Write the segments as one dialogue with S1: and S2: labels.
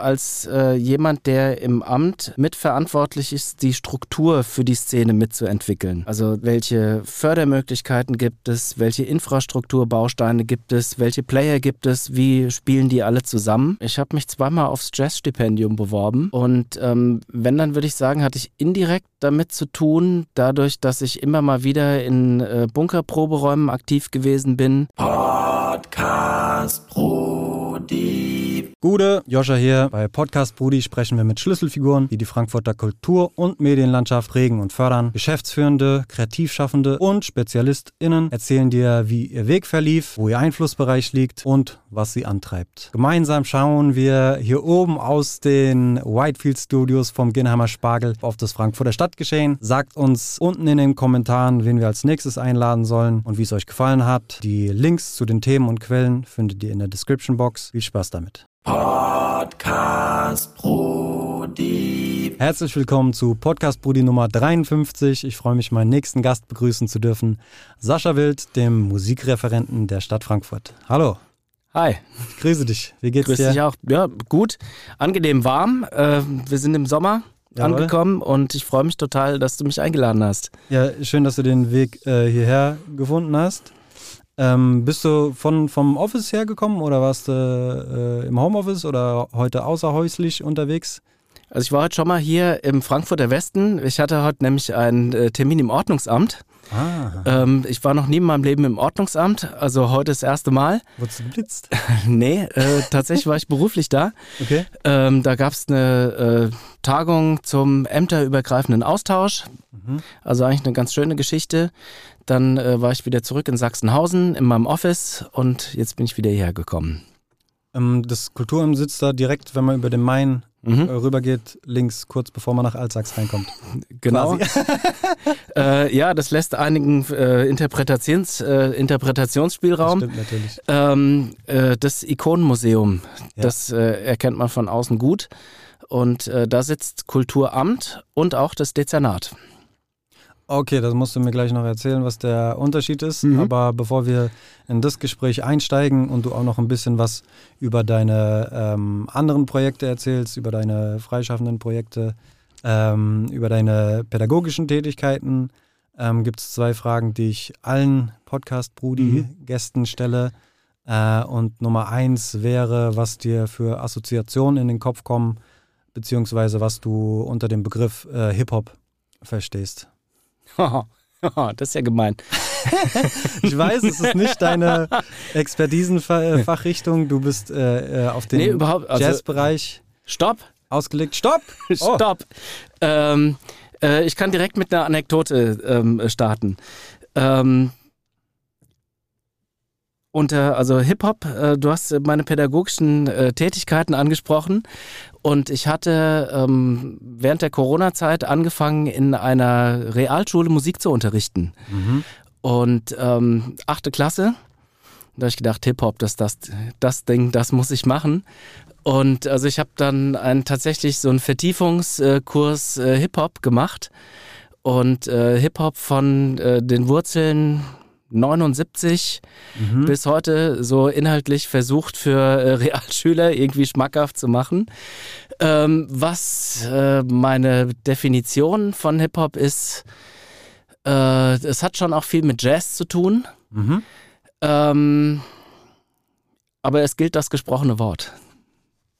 S1: als äh, jemand, der im Amt mitverantwortlich ist, die Struktur für die Szene mitzuentwickeln. Also welche Fördermöglichkeiten gibt es, welche Infrastrukturbausteine gibt es, welche Player gibt es, wie spielen die alle zusammen. Ich habe mich zweimal aufs Jazzstipendium beworben und ähm, wenn, dann würde ich sagen, hatte ich indirekt damit zu tun, dadurch, dass ich immer mal wieder in äh, Bunkerproberäumen aktiv gewesen bin.
S2: Podcast Brody.
S3: Gude, Joscha hier. Bei Podcast Brudi sprechen wir mit Schlüsselfiguren, die die Frankfurter Kultur- und Medienlandschaft prägen und fördern. Geschäftsführende, Kreativschaffende und SpezialistInnen erzählen dir, wie ihr Weg verlief, wo ihr Einflussbereich liegt und was sie antreibt. Gemeinsam schauen wir hier oben aus den Whitefield Studios vom Ginnheimer Spargel auf das Frankfurter Stadtgeschehen. Sagt uns unten in den Kommentaren, wen wir als nächstes einladen sollen und wie es euch gefallen hat. Die Links zu den Themen und Quellen findet ihr in der Description Box. Viel Spaß damit.
S2: Podcast Brudi.
S3: Herzlich willkommen zu Podcast Brudi Nummer 53. Ich freue mich, meinen nächsten Gast begrüßen zu dürfen, Sascha Wild, dem Musikreferenten der Stadt Frankfurt. Hallo.
S1: Hi.
S3: Ich grüße dich. Wie geht's
S1: Grüß
S3: dir?
S1: dich auch. Ja, gut. Angenehm warm. Äh, wir sind im Sommer
S3: Jawohl.
S1: angekommen und ich freue mich total, dass du mich eingeladen hast.
S3: Ja, schön, dass du den Weg äh, hierher gefunden hast. Ähm, bist du von, vom Office hergekommen oder warst du äh, im Homeoffice oder heute außerhäuslich unterwegs?
S1: Also ich war heute schon mal hier im Frankfurter Westen. Ich hatte heute nämlich einen äh, Termin im Ordnungsamt.
S3: Ah,
S1: Ähm, ich war noch nie in meinem Leben im Ordnungsamt, also heute das erste Mal.
S3: wurdest du geblitzt?
S1: nee, äh, tatsächlich war ich beruflich da.
S3: Okay.
S1: Ähm, da gab es eine äh, Tagung zum ämterübergreifenden Austausch. Also eigentlich eine ganz schöne Geschichte. Dann äh, war ich wieder zurück in Sachsenhausen in meinem Office und jetzt bin ich wieder hierher gekommen.
S3: Ähm, das Kulturamt sitzt da direkt, wenn man über den Main
S1: Mhm.
S3: äh, rübergeht, links, kurz bevor man nach Altsachs reinkommt.
S1: Genau. Äh, ja, das lässt einigen äh, Interpretations, äh, Interpretationsspielraum.
S3: Stimmt natürlich.
S1: Ähm, äh, das Ikonenmuseum,
S3: Ja.
S1: das erkennt man von außen gut. Und da sitzt Kulturamt und auch das Dezernat.
S3: Okay, das musst du mir gleich noch erzählen, was der Unterschied ist.
S1: Mhm.
S3: Aber bevor wir in das Gespräch einsteigen und du auch noch ein bisschen was über deine ähm, anderen Projekte erzählst, über deine freischaffenden Projekte, ähm, über deine pädagogischen Tätigkeiten, ähm, gibt es zwei Fragen, die ich allen Podcast-Brudi-Gästen stelle. Äh, und Nummer eins wäre, was dir für Assoziationen in den Kopf kommen, beziehungsweise was du unter dem Begriff äh, Hip-Hop verstehst.
S1: das ist ja gemein.
S3: Ich weiß, es ist nicht deine Expertisenfachrichtung. Du bist äh, äh, auf den
S1: Nee. Also,
S3: Jazzbereich
S1: Stopp!
S3: ausgelegt. Stopp! Oh.
S1: Stopp! Ähm, äh, ich kann direkt mit einer Anekdote ähm, starten. Ähm, unter, also Hip-Hop, äh, du hast äh, meine pädagogischen äh, Tätigkeiten angesprochen und ich hatte ähm, während der Corona-Zeit angefangen, in einer Realschule Musik zu unterrichten.
S3: Mhm.
S1: Und ähm, achte Klasse, da habe ich gedacht, Hip-Hop, das, das, das Ding, das muss ich machen. Und also ich habe dann einen, tatsächlich so einen Vertiefungskurs äh, Hip-Hop gemacht. Und äh, Hip-Hop von äh, den Wurzeln 79
S3: Mhm.
S1: bis heute so inhaltlich versucht für äh, Realschüler irgendwie schmackhaft zu machen. Ähm, was äh, meine Definition von Hip-Hop ist, äh, es hat schon auch viel mit Jazz zu tun,
S3: Mhm.
S1: ähm, aber es gilt das gesprochene Wort.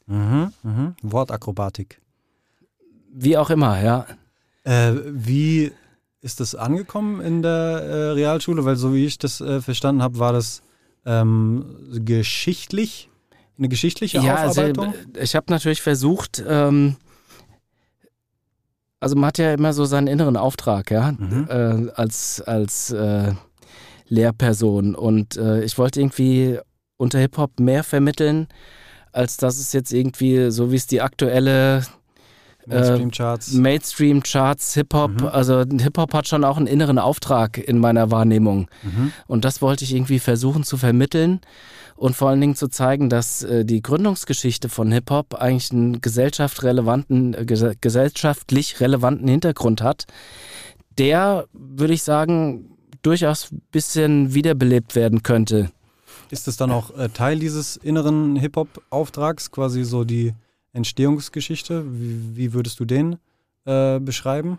S3: Mhm. Mhm. Wortakrobatik.
S1: Wie auch immer, ja.
S3: Äh, wie ist das angekommen in der äh, Realschule? Weil so wie ich das äh, verstanden habe, war das ähm, geschichtlich, eine geschichtliche
S1: Ja, also
S3: Aufarbeitung?
S1: ich habe natürlich versucht, ähm, also man hat ja immer so seinen inneren Auftrag, ja,
S3: Mhm.
S1: äh, als, als äh, Lehrperson. Und äh, ich wollte irgendwie unter Hip-Hop mehr vermitteln, als dass es jetzt irgendwie, so wie es die aktuelle
S3: Mainstream-Charts.
S1: Mainstream-Charts, Hip-Hop,
S3: Mhm.
S1: also Hip-Hop hat schon auch einen inneren Auftrag in meiner Wahrnehmung.
S3: Mhm.
S1: Und das wollte ich irgendwie versuchen zu vermitteln und vor allen Dingen zu zeigen, dass äh, die Gründungsgeschichte von Hip-Hop eigentlich einen gesellschaftsrelevanten, äh, ges gesellschaftlich relevanten Hintergrund hat, der, würde ich sagen, durchaus ein bisschen wiederbelebt werden könnte.
S3: Ist das dann auch äh, Teil dieses inneren Hip-Hop-Auftrags, quasi so die Entstehungsgeschichte? Wie, wie würdest du den äh, beschreiben?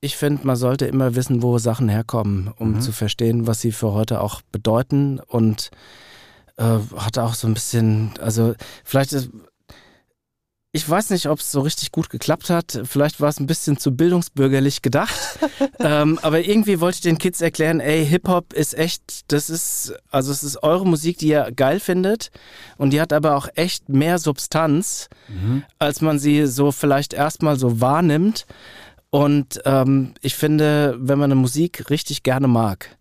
S1: Ich finde, man sollte immer wissen, wo Sachen herkommen, um
S3: Mhm.
S1: zu verstehen, was sie für heute auch bedeuten. Und äh, hatte auch so ein bisschen, also vielleicht ist, ich weiß nicht, ob es so richtig gut geklappt hat. Vielleicht war es ein bisschen zu bildungsbürgerlich gedacht. ähm, aber irgendwie wollte ich den Kids erklären, ey, Hip-Hop ist echt, das ist, also es ist eure Musik, die ihr geil findet. Und die hat aber auch echt mehr Substanz, als man sie so vielleicht erstmal so wahrnimmt. Und ähm, ich finde, wenn man eine Musik richtig gerne mag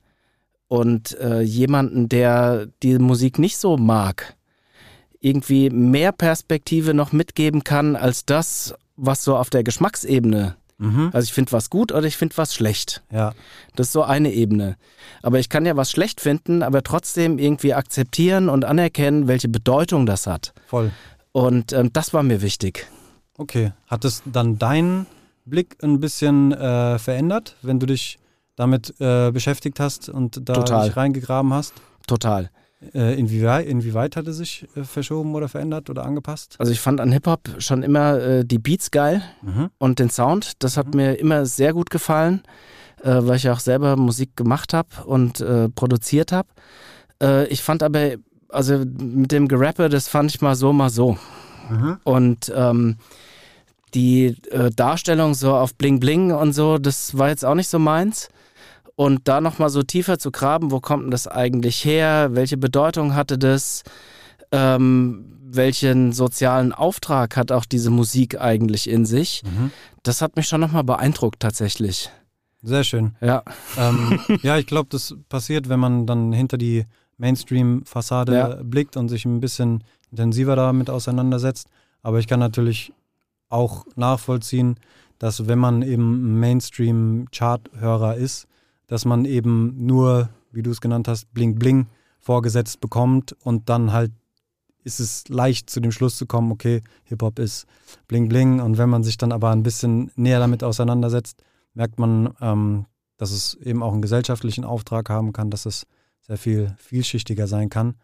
S1: und äh, jemanden, der die Musik nicht so mag, irgendwie mehr Perspektive noch mitgeben kann als das, was so auf der Geschmacksebene.
S3: Mhm.
S1: Also ich finde was gut oder ich finde was schlecht.
S3: Ja,
S1: Das ist so eine Ebene. Aber ich kann ja was schlecht finden, aber trotzdem irgendwie akzeptieren und anerkennen, welche Bedeutung das hat.
S3: voll.
S1: Und ähm, das war mir wichtig.
S3: Okay. Hat es dann deinen Blick ein bisschen äh, verändert, wenn du dich damit äh, beschäftigt hast und da
S1: Total.
S3: dich reingegraben hast?
S1: Total.
S3: Äh, inwieweit, inwieweit hat es sich äh, verschoben oder verändert oder angepasst?
S1: Also ich fand an Hip-Hop schon immer äh, die Beats geil
S3: Mhm.
S1: und den Sound. Das hat
S3: Mhm.
S1: mir immer sehr gut gefallen, äh, weil ich ja auch selber Musik gemacht habe und äh, produziert habe. Äh, ich fand aber, also mit dem Gerappe, das fand ich mal so, mal so.
S3: Mhm.
S1: Und ähm, die Darstellung so auf Bling Bling und so, das war jetzt auch nicht so meins. Und da nochmal so tiefer zu graben, wo kommt denn das eigentlich her? Welche Bedeutung hatte das? Ähm, welchen sozialen Auftrag hat auch diese Musik eigentlich in sich?
S3: Mhm.
S1: Das hat mich schon nochmal beeindruckt tatsächlich.
S3: Sehr schön.
S1: Ja,
S3: ähm, ja, ich glaube, das passiert, wenn man dann hinter die Mainstream-Fassade
S1: Ja.
S3: blickt und sich ein bisschen intensiver damit auseinandersetzt. Aber ich kann natürlich auch nachvollziehen, dass wenn man eben Mainstream-Chart-Hörer ist, dass man eben nur, wie du es genannt hast, Bling Bling vorgesetzt bekommt und dann halt ist es leicht zu dem Schluss zu kommen, okay, Hip-Hop ist Bling Bling und wenn man sich dann aber ein bisschen näher damit auseinandersetzt, merkt man, ähm, dass es eben auch einen gesellschaftlichen Auftrag haben kann, dass es sehr viel vielschichtiger sein kann.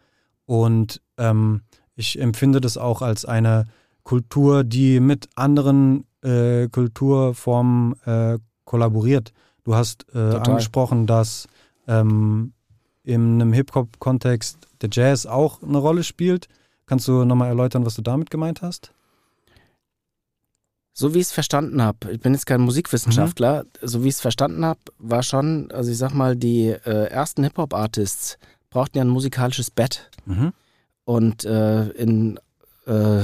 S3: Und ähm, ich empfinde das auch als eine Kultur, die mit anderen äh, Kulturformen äh, kollaboriert. Du hast äh, angesprochen, dass ähm, in einem Hip-Hop-Kontext der Jazz auch eine Rolle spielt. Kannst du nochmal erläutern, was du damit gemeint hast?
S1: so wie ich es verstanden habe, ich bin jetzt kein Musikwissenschaftler, so wie ich es verstanden habe, war schon, also ich sag mal, die äh, ersten Hip-Hop-Artists brauchten ja ein musikalisches Bett.
S3: Mhm.
S1: Und äh, in äh,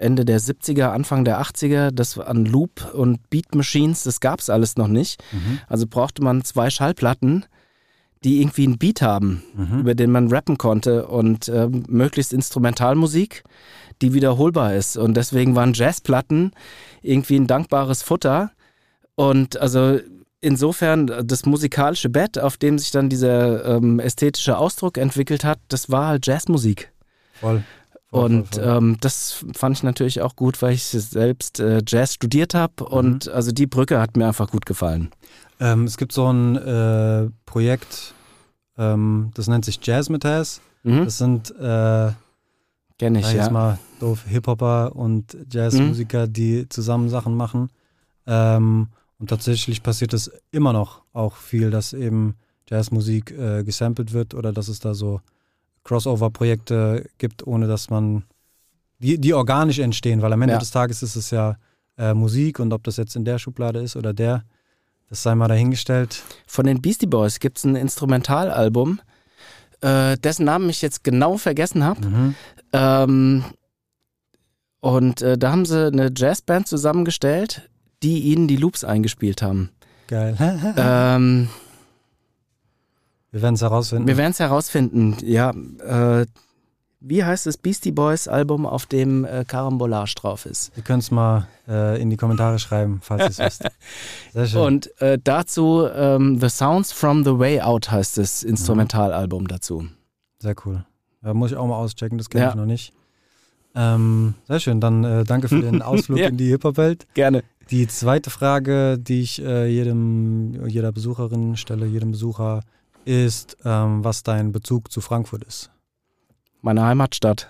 S1: Ende der 70er, Anfang der 80er, das an Loop und Beat Machines, das gab es alles noch nicht.
S3: Mhm.
S1: Also brauchte man zwei Schallplatten, die irgendwie einen Beat haben,
S3: Mhm.
S1: über den man rappen konnte und ähm, möglichst Instrumentalmusik, die wiederholbar ist. Und deswegen waren Jazzplatten irgendwie ein dankbares Futter. Und also insofern das musikalische Bett, auf dem sich dann dieser ähm, ästhetische Ausdruck entwickelt hat, das war halt Jazzmusik.
S3: Voll.
S1: Und. Ähm, das fand ich natürlich auch gut, weil ich selbst äh, Jazz studiert habe. Und also die Brücke hat mir einfach gut gefallen.
S3: Ähm, es gibt so ein äh, Projekt, ähm, das nennt sich Jazz Metas.
S1: Mhm.
S3: Das sind, äh,
S1: Kenn ich, ja.
S3: mal, doof Hip-Hopper und Jazzmusiker, die zusammen Sachen machen. Ähm, und tatsächlich passiert es immer noch auch viel, dass eben Jazzmusik äh, gesampelt wird oder dass es da so Crossover-Projekte gibt, ohne dass man, die, die organisch entstehen, weil am Ende
S1: Ja.
S3: des Tages ist es ja äh, Musik und ob das jetzt in der Schublade ist oder der, das sei mal dahingestellt.
S1: Von den Beastie Boys gibt es ein Instrumentalalbum, äh, dessen Namen ich jetzt genau vergessen habe.
S3: Mhm.
S1: Ähm, und äh, da haben sie eine Jazzband zusammengestellt, die ihnen die Loops eingespielt haben.
S3: Geil.
S1: ähm,
S3: Wir werden es herausfinden.
S1: wir werden es herausfinden. Ja, äh, wie heißt das Beastie Boys Album, auf dem äh, Carambolage drauf ist?
S3: Ihr könnt es mal äh, in die Kommentare schreiben, falls ihr es wisst. Sehr schön.
S1: Und äh, dazu ähm, The Sounds from the Way Out heißt das Instrumentalalbum dazu.
S3: Sehr cool. Ja, muss ich auch mal auschecken, das kenne
S1: Ja.
S3: ich noch nicht. Ähm, sehr schön, dann äh, danke für den Ausflug
S1: Ja.
S3: in die Hip-Hop-Welt.
S1: Gerne.
S3: Die zweite Frage, die ich äh, jedem, jeder Besucherin stelle, jedem Besucher, ist, ähm, was dein Bezug zu Frankfurt ist.
S1: Meine Heimatstadt.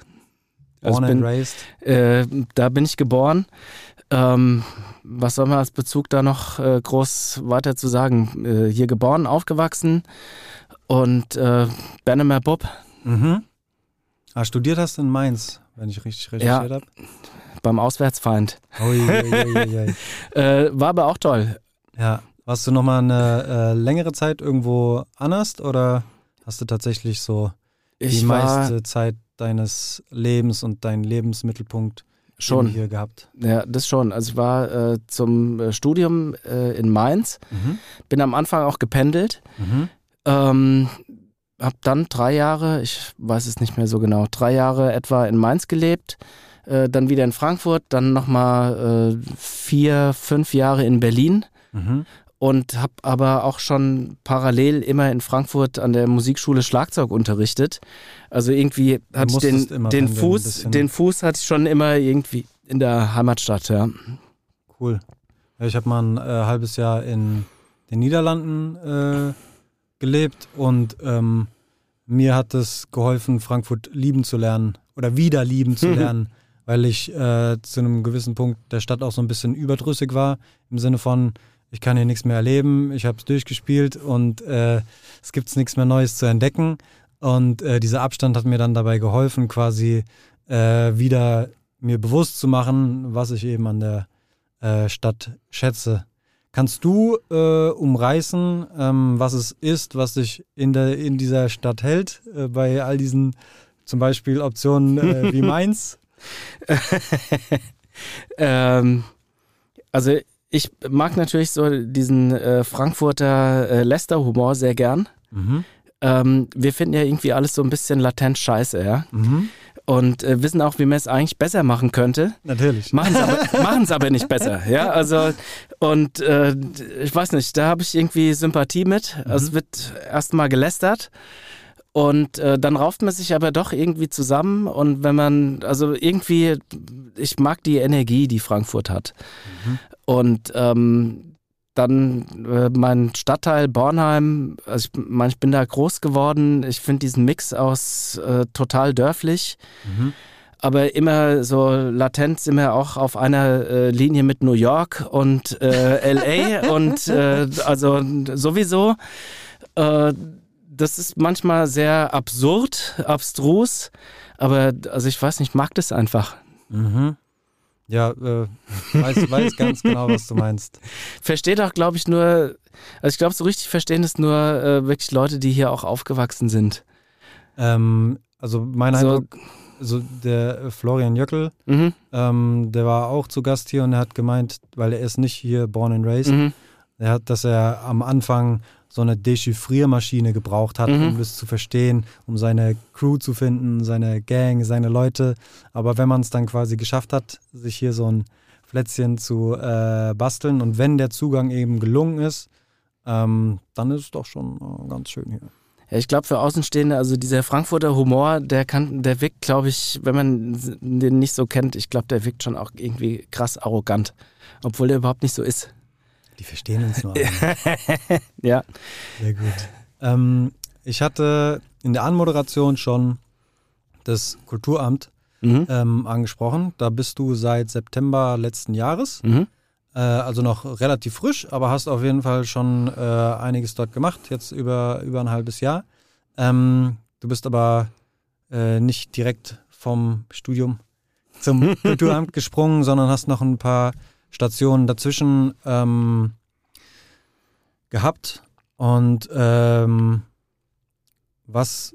S1: Also
S3: Born and
S1: bin-
S3: raised.
S1: Äh, da bin ich geboren. Ähm, was soll man als Bezug da noch äh, groß weiter zu sagen? Äh, hier geboren, aufgewachsen und äh, Bennemer Bub
S3: Mhm. Ah, studiert hast du in Mainz, wenn ich richtig recherchiert habe.
S1: beim Auswärtsfeind.
S3: Ui, ui, ui, ui.
S1: Äh, war aber auch toll.
S3: Ja. Warst du nochmal eine äh, längere Zeit irgendwo anders oder hast du tatsächlich so
S1: Ich
S3: die meiste Zeit deines Lebens und deinen Lebensmittelpunkt
S1: schon,
S3: hier gehabt?
S1: ja, das schon. Also ich war äh, zum äh, Studium äh, in Mainz,
S3: Mhm.
S1: bin am Anfang auch gependelt.
S3: Mhm.
S1: Ähm, hab dann drei Jahre, ich weiß es nicht mehr so genau, drei Jahre etwa in Mainz gelebt, äh, dann wieder in Frankfurt, dann nochmal äh, vier, fünf Jahre in Berlin
S3: Mhm.
S1: Und habe aber auch schon parallel immer in Frankfurt an der Musikschule Schlagzeug unterrichtet. Also irgendwie hatte ich den, den Fuß, den Fuß hatte ich schon immer irgendwie in der Heimatstadt, ja.
S3: Cool. Ja, ich habe mal ein äh, halbes Jahr in den Niederlanden äh, gelebt und ähm, mir hat es geholfen, Frankfurt lieben zu lernen oder wieder lieben zu lernen, weil ich äh, zu einem gewissen Punkt der Stadt auch so ein bisschen überdrüssig war, im Sinne von, ich kann hier nichts mehr erleben, ich habe es durchgespielt und äh, es gibt nichts mehr Neues zu entdecken. Und äh, dieser Abstand hat mir dann dabei geholfen, quasi äh, wieder mir bewusst zu machen, was ich eben an der äh, Stadt schätze. Kannst du äh, umreißen, ähm, was es ist, was dich in, der, in dieser Stadt hält, äh, bei all diesen zum Beispiel Optionen äh, wie Mainz?
S1: ähm, also ich mag natürlich so diesen äh, Frankfurter äh, Lester-Humor sehr gern.
S3: Mhm.
S1: Ähm, wir finden ja irgendwie alles so ein bisschen latent scheiße, ja.
S3: Mhm.
S1: Und äh, wissen auch, wie man es eigentlich besser machen könnte.
S3: Natürlich.
S1: Machen es aber, aber nicht besser, ja. Also, und äh, ich weiß nicht, da habe ich irgendwie Sympathie mit. Also, es wird erstmal gelästert. Und äh, dann rauft man sich aber doch irgendwie zusammen. Und wenn man, also irgendwie, ich mag die Energie, die Frankfurt hat. Und ähm, dann äh, mein Stadtteil Bornheim, also ich, mein, ich bin da groß geworden. Ich finde diesen Mix aus äh, total dörflich,
S3: Mhm.
S1: aber immer so latent sind wir auch auf einer äh, Linie mit New York und äh, LA und äh, also sowieso. Das ist manchmal sehr absurd, abstrus, aber also ich weiß nicht, mag das einfach.
S3: Mhm. Ja, äh, weiß, weiß ganz genau, was du meinst.
S1: Versteht auch, glaube ich, nur, also ich glaube, so richtig verstehen es nur äh, wirklich Leute, die hier auch aufgewachsen sind.
S3: Ähm, also mein
S1: So-
S3: Eindruck, so der äh, Florian Jöckel,
S1: Mhm,
S3: ähm, der war auch zu Gast hier und er hat gemeint, weil er ist nicht hier born and raised,
S1: mhm,
S3: er hat, dass er am Anfang so eine Dechiffriermaschine gebraucht hat,
S1: Mhm.
S3: um das zu verstehen, um seine Crew zu finden, seine Gang, seine Leute. Aber wenn man es dann quasi geschafft hat, sich hier so ein Plätzchen zu äh, basteln und wenn der Zugang eben gelungen ist, ähm, dann ist es doch schon äh, ganz schön hier.
S1: Ja, ich glaube, für Außenstehende, also dieser Frankfurter Humor, der kann, der wirkt, glaube ich, wenn man den nicht so kennt, ich glaube, der wirkt schon auch irgendwie krass arrogant. Obwohl der überhaupt nicht so ist.
S3: Die verstehen uns nur.
S1: Ja.
S3: Sehr gut. Ähm, ich hatte in der Anmoderation schon das Kulturamt
S1: Mhm.
S3: ähm, angesprochen. Da bist du seit September letzten Jahres,
S1: Mhm.
S3: äh, also noch relativ frisch, aber hast auf jeden Fall schon äh, einiges dort gemacht, jetzt über, über ein halbes Jahr. Ähm, du bist aber äh, nicht direkt vom Studium zum Kulturamt gesprungen, sondern hast noch ein paar Stationen dazwischen ähm, gehabt. Und ähm, was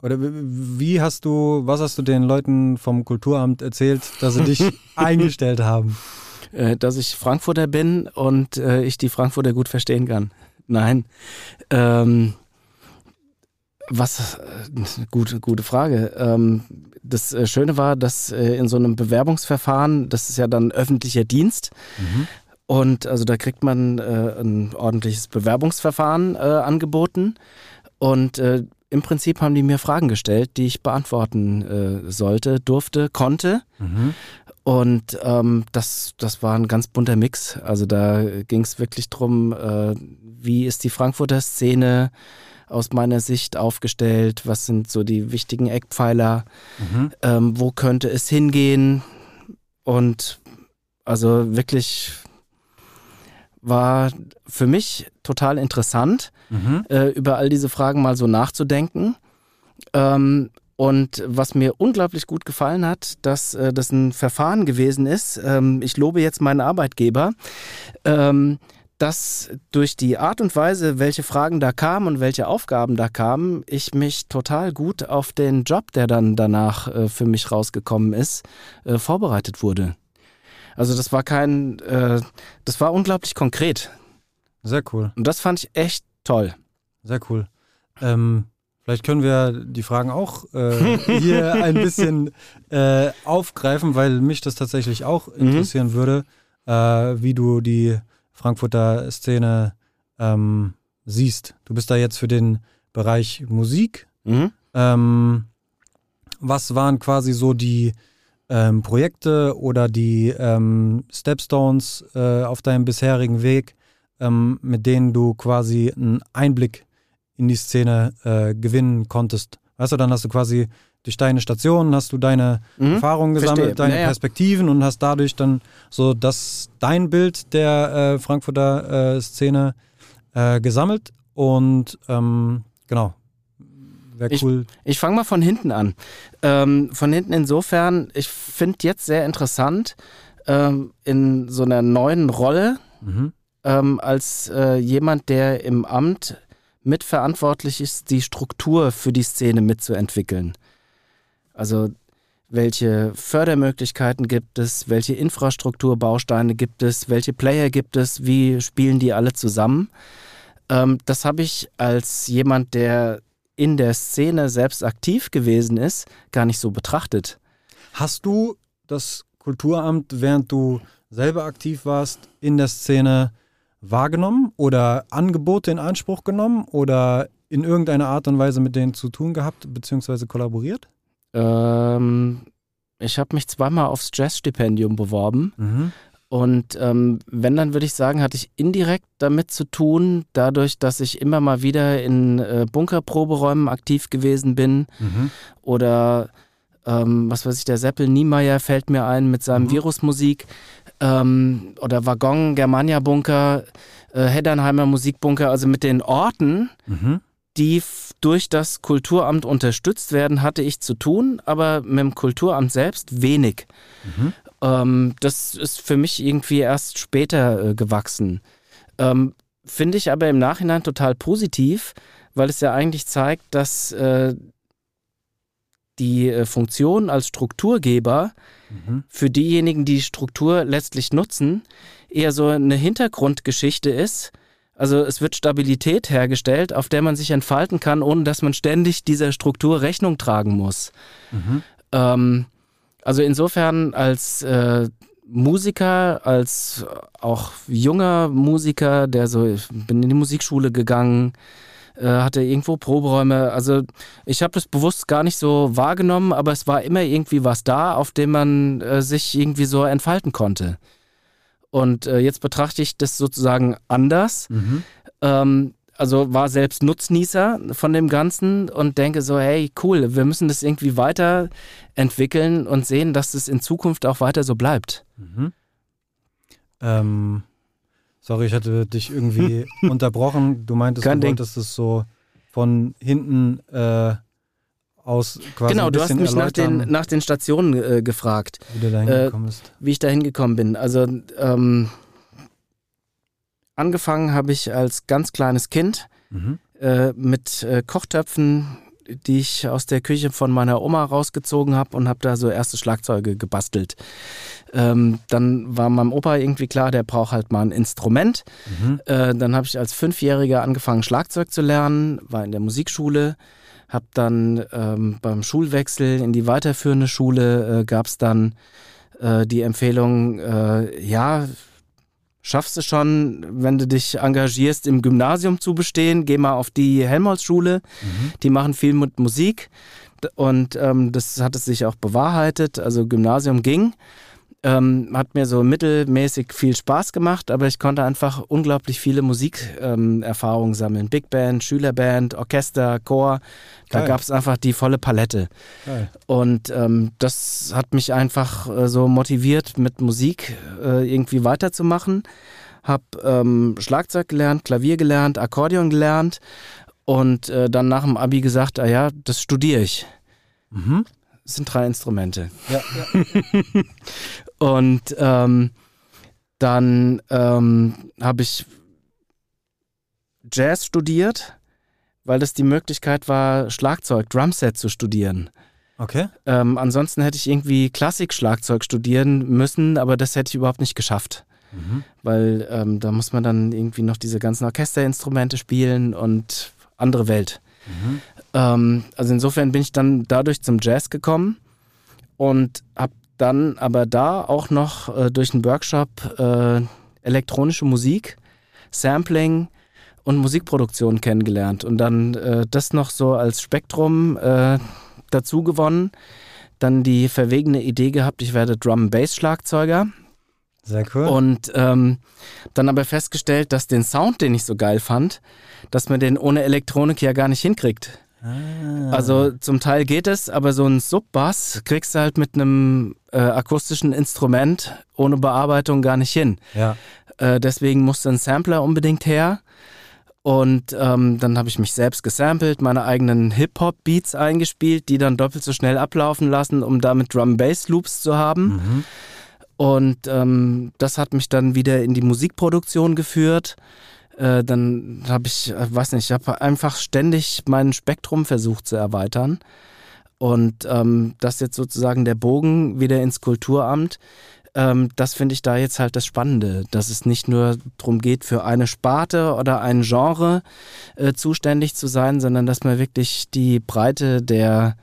S3: oder wie hast du, was hast du den Leuten vom Kulturamt erzählt, dass sie dich eingestellt haben?
S1: Äh, dass ich Frankfurter bin und äh, ich die Frankfurter gut verstehen kann. Nein. Ähm, was, äh, gute, gute Frage. Ähm, das äh, Schöne war, dass äh, in so einem Bewerbungsverfahren, das ist ja dann öffentlicher Dienst, und also da kriegt man ein ordentliches Bewerbungsverfahren angeboten. Und im Prinzip haben die mir Fragen gestellt, die ich beantworten sollte, durfte, konnte.
S3: Mhm.
S1: Und ähm, das, das war ein ganz bunter Mix. Also da ging es wirklich drum, wie ist die Frankfurter Szene, aus meiner Sicht aufgestellt? Was sind so die wichtigen Eckpfeiler? Mhm. Ähm, wo könnte es hingehen? Und also wirklich war für mich total interessant, mhm. äh, über all diese Fragen mal so nachzudenken. Ähm, und was mir unglaublich gut gefallen hat, dass äh, das ein Verfahren gewesen ist, ähm, ich lobe jetzt meinen Arbeitgeber, ähm, dass durch die Art und Weise, welche Fragen da kamen und welche Aufgaben da kamen, ich mich total gut auf den Job, der dann danach äh, für mich rausgekommen ist, äh, vorbereitet wurde. Also das war kein, äh, das war unglaublich konkret.
S3: Sehr cool.
S1: Und das fand ich echt toll.
S3: Sehr cool. Ähm, vielleicht können wir die Fragen auch äh, hier ein bisschen äh, aufgreifen, weil mich das tatsächlich auch mhm. interessieren mhm. würde, äh, wie du die Frankfurter Szene ähm, siehst. Du bist da jetzt für den Bereich Musik. Mhm. Ähm, was waren quasi so die ähm, Projekte oder die ähm, Stepstones äh, auf deinem bisherigen Weg, ähm, mit denen du quasi einen Einblick in die Szene äh, gewinnen konntest. Weißt du, dann hast du quasi durch deine Stationen hast du deine mhm, Erfahrungen gesammelt, verstehe. deine naja. Perspektiven und hast dadurch dann so das dein Bild der äh, Frankfurter äh, Szene äh, gesammelt und ähm, genau,
S1: Wäre cool. Ich, ich fange mal von hinten an. Ähm, von hinten insofern, ich finde jetzt sehr interessant, ähm, in so einer neuen Rolle mhm. ähm, als äh, jemand, der im Amt mitverantwortlich ist, die Struktur für die Szene mitzuentwickeln. Also welche Fördermöglichkeiten gibt es, welche Infrastrukturbausteine gibt es, welche Player gibt es, wie spielen die alle zusammen. Ähm, das habe ich als jemand, der in der Szene selbst aktiv gewesen ist, gar nicht so betrachtet.
S3: Hast du das Kulturamt, während du selber aktiv warst, in der Szene wahrgenommen oder Angebote in Anspruch genommen oder in irgendeiner Art und Weise mit denen zu tun gehabt bzw. kollaboriert?
S1: Ähm, ich habe mich zweimal aufs Jazzstipendium beworben. Mhm. Und ähm, wenn, dann würde ich sagen, hatte ich indirekt damit zu tun, dadurch, dass ich immer mal wieder in äh, Bunkerproberäumen aktiv gewesen bin. Mhm. Oder ähm, was weiß ich, der Seppel Niemeyer fällt mir ein mit seinem mhm. Virusmusik. Ähm, oder Waggon, Germania Bunker, äh, Heddernheimer Musikbunker, also mit den Orten, mhm. Die durch das Kulturamt unterstützt werden, hatte ich zu tun, aber mit dem Kulturamt selbst wenig. Mhm. Ähm, das ist für mich irgendwie erst später äh, gewachsen. Ähm, Finde ich aber im Nachhinein total positiv, weil es ja eigentlich zeigt, dass äh, die äh, Funktion als Strukturgeber mhm. für diejenigen, die die Struktur letztlich nutzen, eher so eine Hintergrundgeschichte ist. Also es wird Stabilität hergestellt, auf der man sich entfalten kann, ohne dass man ständig dieser Struktur Rechnung tragen muss. Mhm. Ähm, also insofern als äh, Musiker, als auch junger Musiker, der so, ich bin in die Musikschule gegangen, äh, hatte irgendwo Proberäume. Also ich habe das bewusst gar nicht so wahrgenommen, aber es war immer irgendwie was da, auf dem man äh, sich irgendwie so entfalten konnte. Und äh, jetzt betrachte ich das sozusagen anders. Mhm. Ähm, also war selbst Nutznießer von dem Ganzen und denke so, hey, cool, wir müssen das irgendwie weiterentwickeln und sehen, dass das in Zukunft auch weiter so bleibt. Mhm.
S3: Ähm, sorry, ich hatte dich irgendwie unterbrochen. Du meintest, Kein du wolltest es so von hinten äh, aus quasi
S1: Genau, du hast mich nach den, nach den Stationen äh, gefragt.
S3: Wie du da hingekommen äh, bist.
S1: Wie ich da hingekommen bin. Also, ähm, Angefangen habe ich als ganz kleines Kind mhm. äh, mit äh, Kochtöpfen, die ich aus der Küche von meiner Oma rausgezogen habe und habe da so erste Schlagzeuge gebastelt. Ähm, dann war meinem Opa irgendwie klar, der braucht halt mal ein Instrument. Mhm. Äh, dann habe ich als Fünfjähriger angefangen, Schlagzeug zu lernen, war in der Musikschule. Habe dann ähm, beim Schulwechsel in die weiterführende Schule äh, gab es dann äh, die Empfehlung, äh, ja, schaffst du schon, wenn du dich engagierst, im Gymnasium zu bestehen. Geh mal auf die Helmholtz-Schule. Mhm. Die machen viel mit Musik. Und ähm, das hat es sich auch bewahrheitet. Also Gymnasium ging. Ähm, hat mir so mittelmäßig viel Spaß gemacht, aber ich konnte einfach unglaublich viele Musikerfahrungen ähm, sammeln. Big Band, Schülerband, Orchester, Chor. Da gab es einfach die volle Palette. Geil. Und ähm, das hat mich einfach äh, so motiviert, mit Musik äh, irgendwie weiterzumachen. Hab ähm, Schlagzeug gelernt, Klavier gelernt, Akkordeon gelernt und äh, dann nach dem Abi gesagt, ah ja, das studiere ich. Mhm. Das sind drei Instrumente. Ja, ja. und ähm, dann ähm, habe ich Jazz studiert, weil das die Möglichkeit war, Schlagzeug, Drumset zu studieren.
S3: Okay.
S1: Ähm, ansonsten hätte ich irgendwie Klassik-Schlagzeug studieren müssen, aber das hätte ich überhaupt nicht geschafft. Mhm. Weil ähm, da muss man dann irgendwie noch diese ganzen Orchesterinstrumente spielen und andere Welt. Mhm. Ähm, also insofern bin ich dann dadurch zum Jazz gekommen und habe dann aber da auch noch äh, durch einen Workshop äh, elektronische Musik, Sampling und Musikproduktion kennengelernt und dann äh, das noch so als Spektrum äh, dazu gewonnen. Dann die verwegene Idee gehabt, ich werde Drum-Bass-Schlagzeuger.
S3: Sehr cool.
S1: Und ähm, dann aber festgestellt, dass den Sound, den ich so geil fand, dass man den ohne Elektronik ja gar nicht hinkriegt. Ah. Also zum Teil geht es, aber so ein Subbass kriegst du halt mit einem äh, akustischen Instrument ohne Bearbeitung gar nicht hin.
S3: Ja.
S1: Äh, deswegen musste ein Sampler unbedingt her. Und ähm, dann habe ich mich selbst gesampelt, meine eigenen Hip-Hop-Beats eingespielt, die dann doppelt so schnell ablaufen lassen, um damit Drum-Bass-Loops zu haben. Mhm. Und ähm, das hat mich dann wieder in die Musikproduktion geführt. Äh, dann habe ich, äh, weiß nicht, ich habe einfach ständig mein Spektrum versucht zu erweitern. Und ähm, das jetzt sozusagen der Bogen wieder ins Kulturamt. Ähm, das finde ich da jetzt halt das Spannende, dass es nicht nur darum geht, für eine Sparte oder ein Genre äh, zuständig zu sein, sondern dass man wirklich die Breite der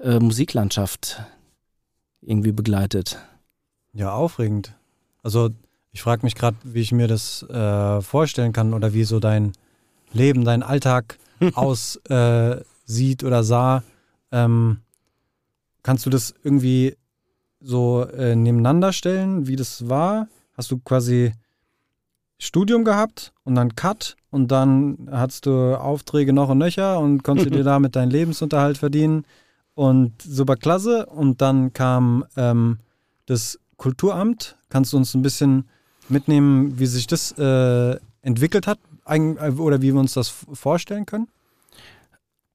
S1: äh, Musiklandschaft irgendwie begleitet.
S3: Ja, aufregend. Also ich frage mich gerade, wie ich mir das äh, vorstellen kann oder wie so dein Leben, dein Alltag aussieht äh, oder sah. Ähm, kannst du das irgendwie so äh, nebeneinander stellen, wie das war? Hast du quasi Studium gehabt und dann Cut und dann hattest du Aufträge noch und nöcher und konntest dir damit deinen Lebensunterhalt verdienen und super klasse und dann kam ähm, das Kulturamt. Kannst du uns ein bisschen mitnehmen, wie sich das äh, entwickelt hat oder wie wir uns das vorstellen können?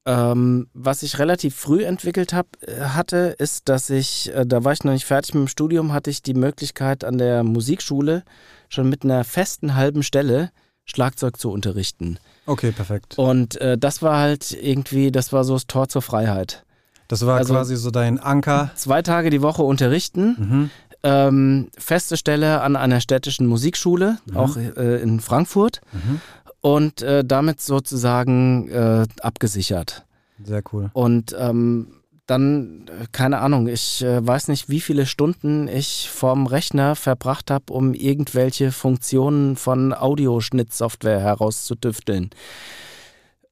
S1: Ähm, was ich relativ früh entwickelt hab, äh, hatte, ist, dass ich, äh, da war ich noch nicht fertig mit dem Studium, hatte ich die Möglichkeit an der Musikschule schon mit einer festen halben Stelle Schlagzeug zu unterrichten.
S3: Okay, perfekt.
S1: Und äh, das war halt irgendwie, das war so das Tor zur Freiheit.
S3: Das war also quasi so dein Anker.
S1: Zwei Tage die Woche unterrichten, mhm ähm, feste Stelle an einer städtischen Musikschule, mhm. auch äh, in Frankfurt. Mhm. Und äh, damit sozusagen äh, abgesichert.
S3: Sehr cool.
S1: Und ähm, dann, keine Ahnung, ich äh, weiß nicht, wie viele Stunden ich vorm Rechner verbracht habe, um irgendwelche Funktionen von Audioschnittsoftware herauszutüfteln.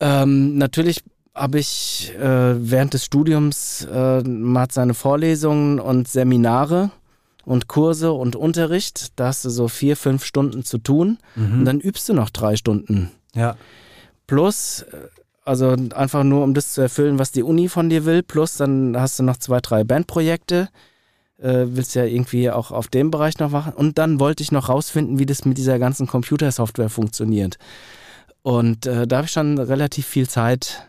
S1: Ähm, natürlich habe ich äh, während des Studiums äh, mal seine Vorlesungen und Seminare und Kurse und Unterricht. Da hast du so vier, fünf Stunden zu tun mhm. und dann übst du noch drei Stunden.
S3: Ja.
S1: Plus, äh, also einfach nur, um das zu erfüllen, was die Uni von dir will. Plus, dann hast du noch zwei, drei Bandprojekte. Äh, willst ja irgendwie auch auf dem Bereich noch machen. Und dann wollte ich noch rausfinden, wie das mit dieser ganzen Computersoftware funktioniert. Und äh, da habe ich schon relativ viel Zeit.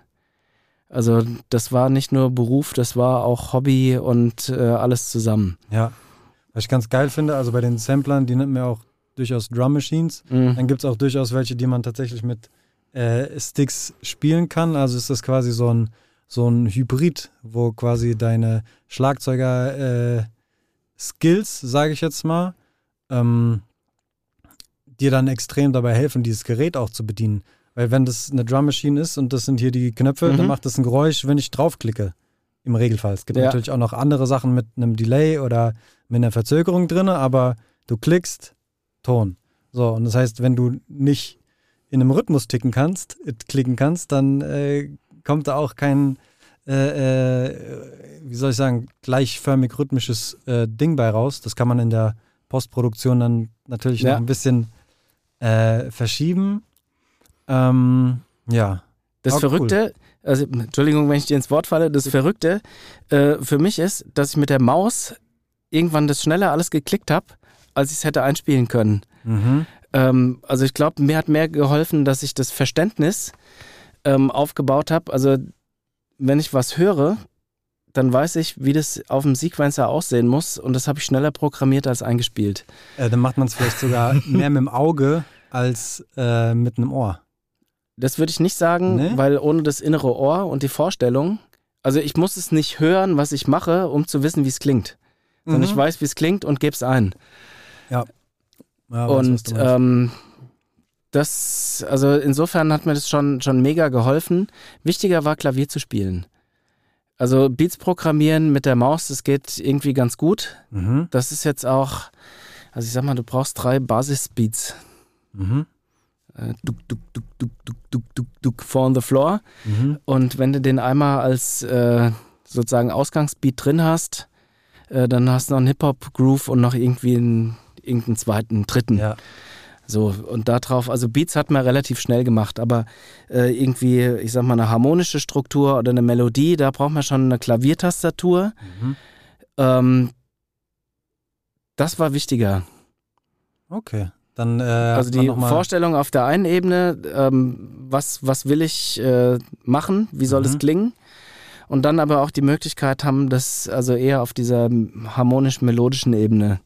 S1: Also das war nicht nur Beruf, das war auch Hobby und äh, alles zusammen.
S3: Ja. Was ich ganz geil finde, also bei den Samplern, die nennt man auch durchaus Drum Machines. Mhm. Dann gibt es auch durchaus welche, die man tatsächlich mit äh, Sticks spielen kann. Also ist das quasi so ein, so ein Hybrid, wo quasi deine Schlagzeuger äh, Skills, sage ich jetzt mal, ähm, dir dann extrem dabei helfen, dieses Gerät auch zu bedienen. Weil wenn das eine Drum Machine ist und das sind hier die Knöpfe, mhm. dann macht das ein Geräusch, wenn ich draufklicke. Im Regelfall. Es gibt ja. natürlich auch noch andere Sachen mit einem Delay oder mit einer Verzögerung drin, aber du klickst, Ton. So, und das heißt, wenn du nicht in einem Rhythmus ticken kannst, klicken kannst, dann äh, kommt da auch kein äh, äh, wie soll ich sagen, gleichförmig rhythmisches äh, Ding bei raus. Das kann man in der Postproduktion dann natürlich
S1: Ja.
S3: noch ein bisschen äh, verschieben. Ähm, ja.
S1: Das
S3: cool.
S1: Verrückte, also Entschuldigung, wenn ich dir ins Wort falle, das Verrückte äh, für mich ist, dass ich mit der Maus irgendwann das schneller alles geklickt habe, als ich es hätte einspielen können.
S3: Mhm.
S1: Ähm, also ich glaube, mir hat mehr geholfen, dass ich das Verständnis ähm, aufgebaut habe. Also wenn ich was höre, dann weiß ich, wie das auf dem Sequencer aussehen muss und das habe ich schneller programmiert als eingespielt.
S3: Äh, dann macht man es vielleicht sogar mehr mit dem Auge als äh, mit einem Ohr.
S1: Das würde ich nicht sagen,
S3: Nee?
S1: weil ohne das innere Ohr und die Vorstellung, also ich muss es nicht hören, was ich mache, um zu wissen, wie es klingt. Sondern
S3: Mhm.
S1: ich weiß, wie es klingt und gebe es ein.
S3: Ja, was
S1: und ähm, das, also insofern hat mir das schon, schon mega geholfen. Wichtiger war, Klavier zu spielen. Also Beats programmieren mit der Maus, das geht irgendwie ganz gut.
S3: mhm.
S1: Das ist jetzt auch, also ich sag mal, du brauchst drei Basis-Beats.
S3: Mhm.
S1: Äh, Duck, duck, duck, duck, duck, duck, duck, duck, four on the floor.
S3: Mhm.
S1: Und wenn du den einmal als äh, sozusagen Ausgangsbeat drin hast, äh, dann hast du noch einen Hip-Hop-Groove und noch irgendwie einen, irgendeinen zweiten, dritten.
S3: Ja.
S1: So, und darauf, also Beats hat man relativ schnell gemacht, aber äh, irgendwie, ich sag mal, eine harmonische Struktur oder eine Melodie, da braucht man schon eine Klaviertastatur.
S3: Mhm.
S1: Ähm, das war wichtiger.
S3: Okay. Dann äh,
S1: also die Vorstellung auf der einen Ebene, ähm, was, was will ich äh, machen, wie soll es
S3: Mhm.
S1: klingen? Und dann aber auch die Möglichkeit haben, das also eher auf dieser harmonisch-melodischen Ebene.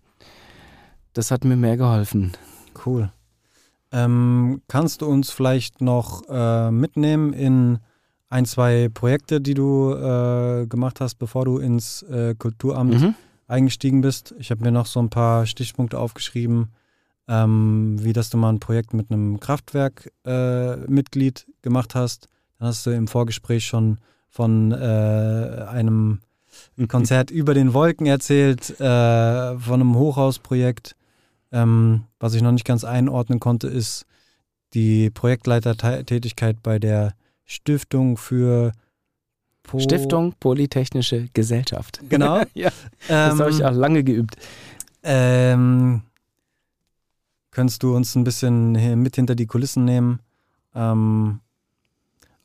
S1: Das hat mir mehr geholfen.
S3: Cool. Ähm, kannst du uns vielleicht noch äh, mitnehmen in ein, zwei Projekte, die du äh, gemacht hast, bevor du ins äh, Kulturamt
S1: Mhm.
S3: eingestiegen bist? Ich habe mir noch so ein paar Stichpunkte aufgeschrieben, ähm, wie dass du mal ein Projekt mit einem Kraftwerk-Mitglied gemacht hast. Dann hast du im Vorgespräch schon von äh, einem Konzert über den Wolken erzählt, äh, von einem Hochhausprojekt. Ähm, was ich noch nicht ganz einordnen konnte, ist die Projektleitertätigkeit bei der Stiftung für Po-
S1: Stiftung Polytechnische Gesellschaft.
S3: Genau.
S1: ja, das
S3: Ähm,
S1: habe ich auch lange geübt.
S3: ähm, könntest du uns ein bisschen mit hinter die Kulissen nehmen? Ähm,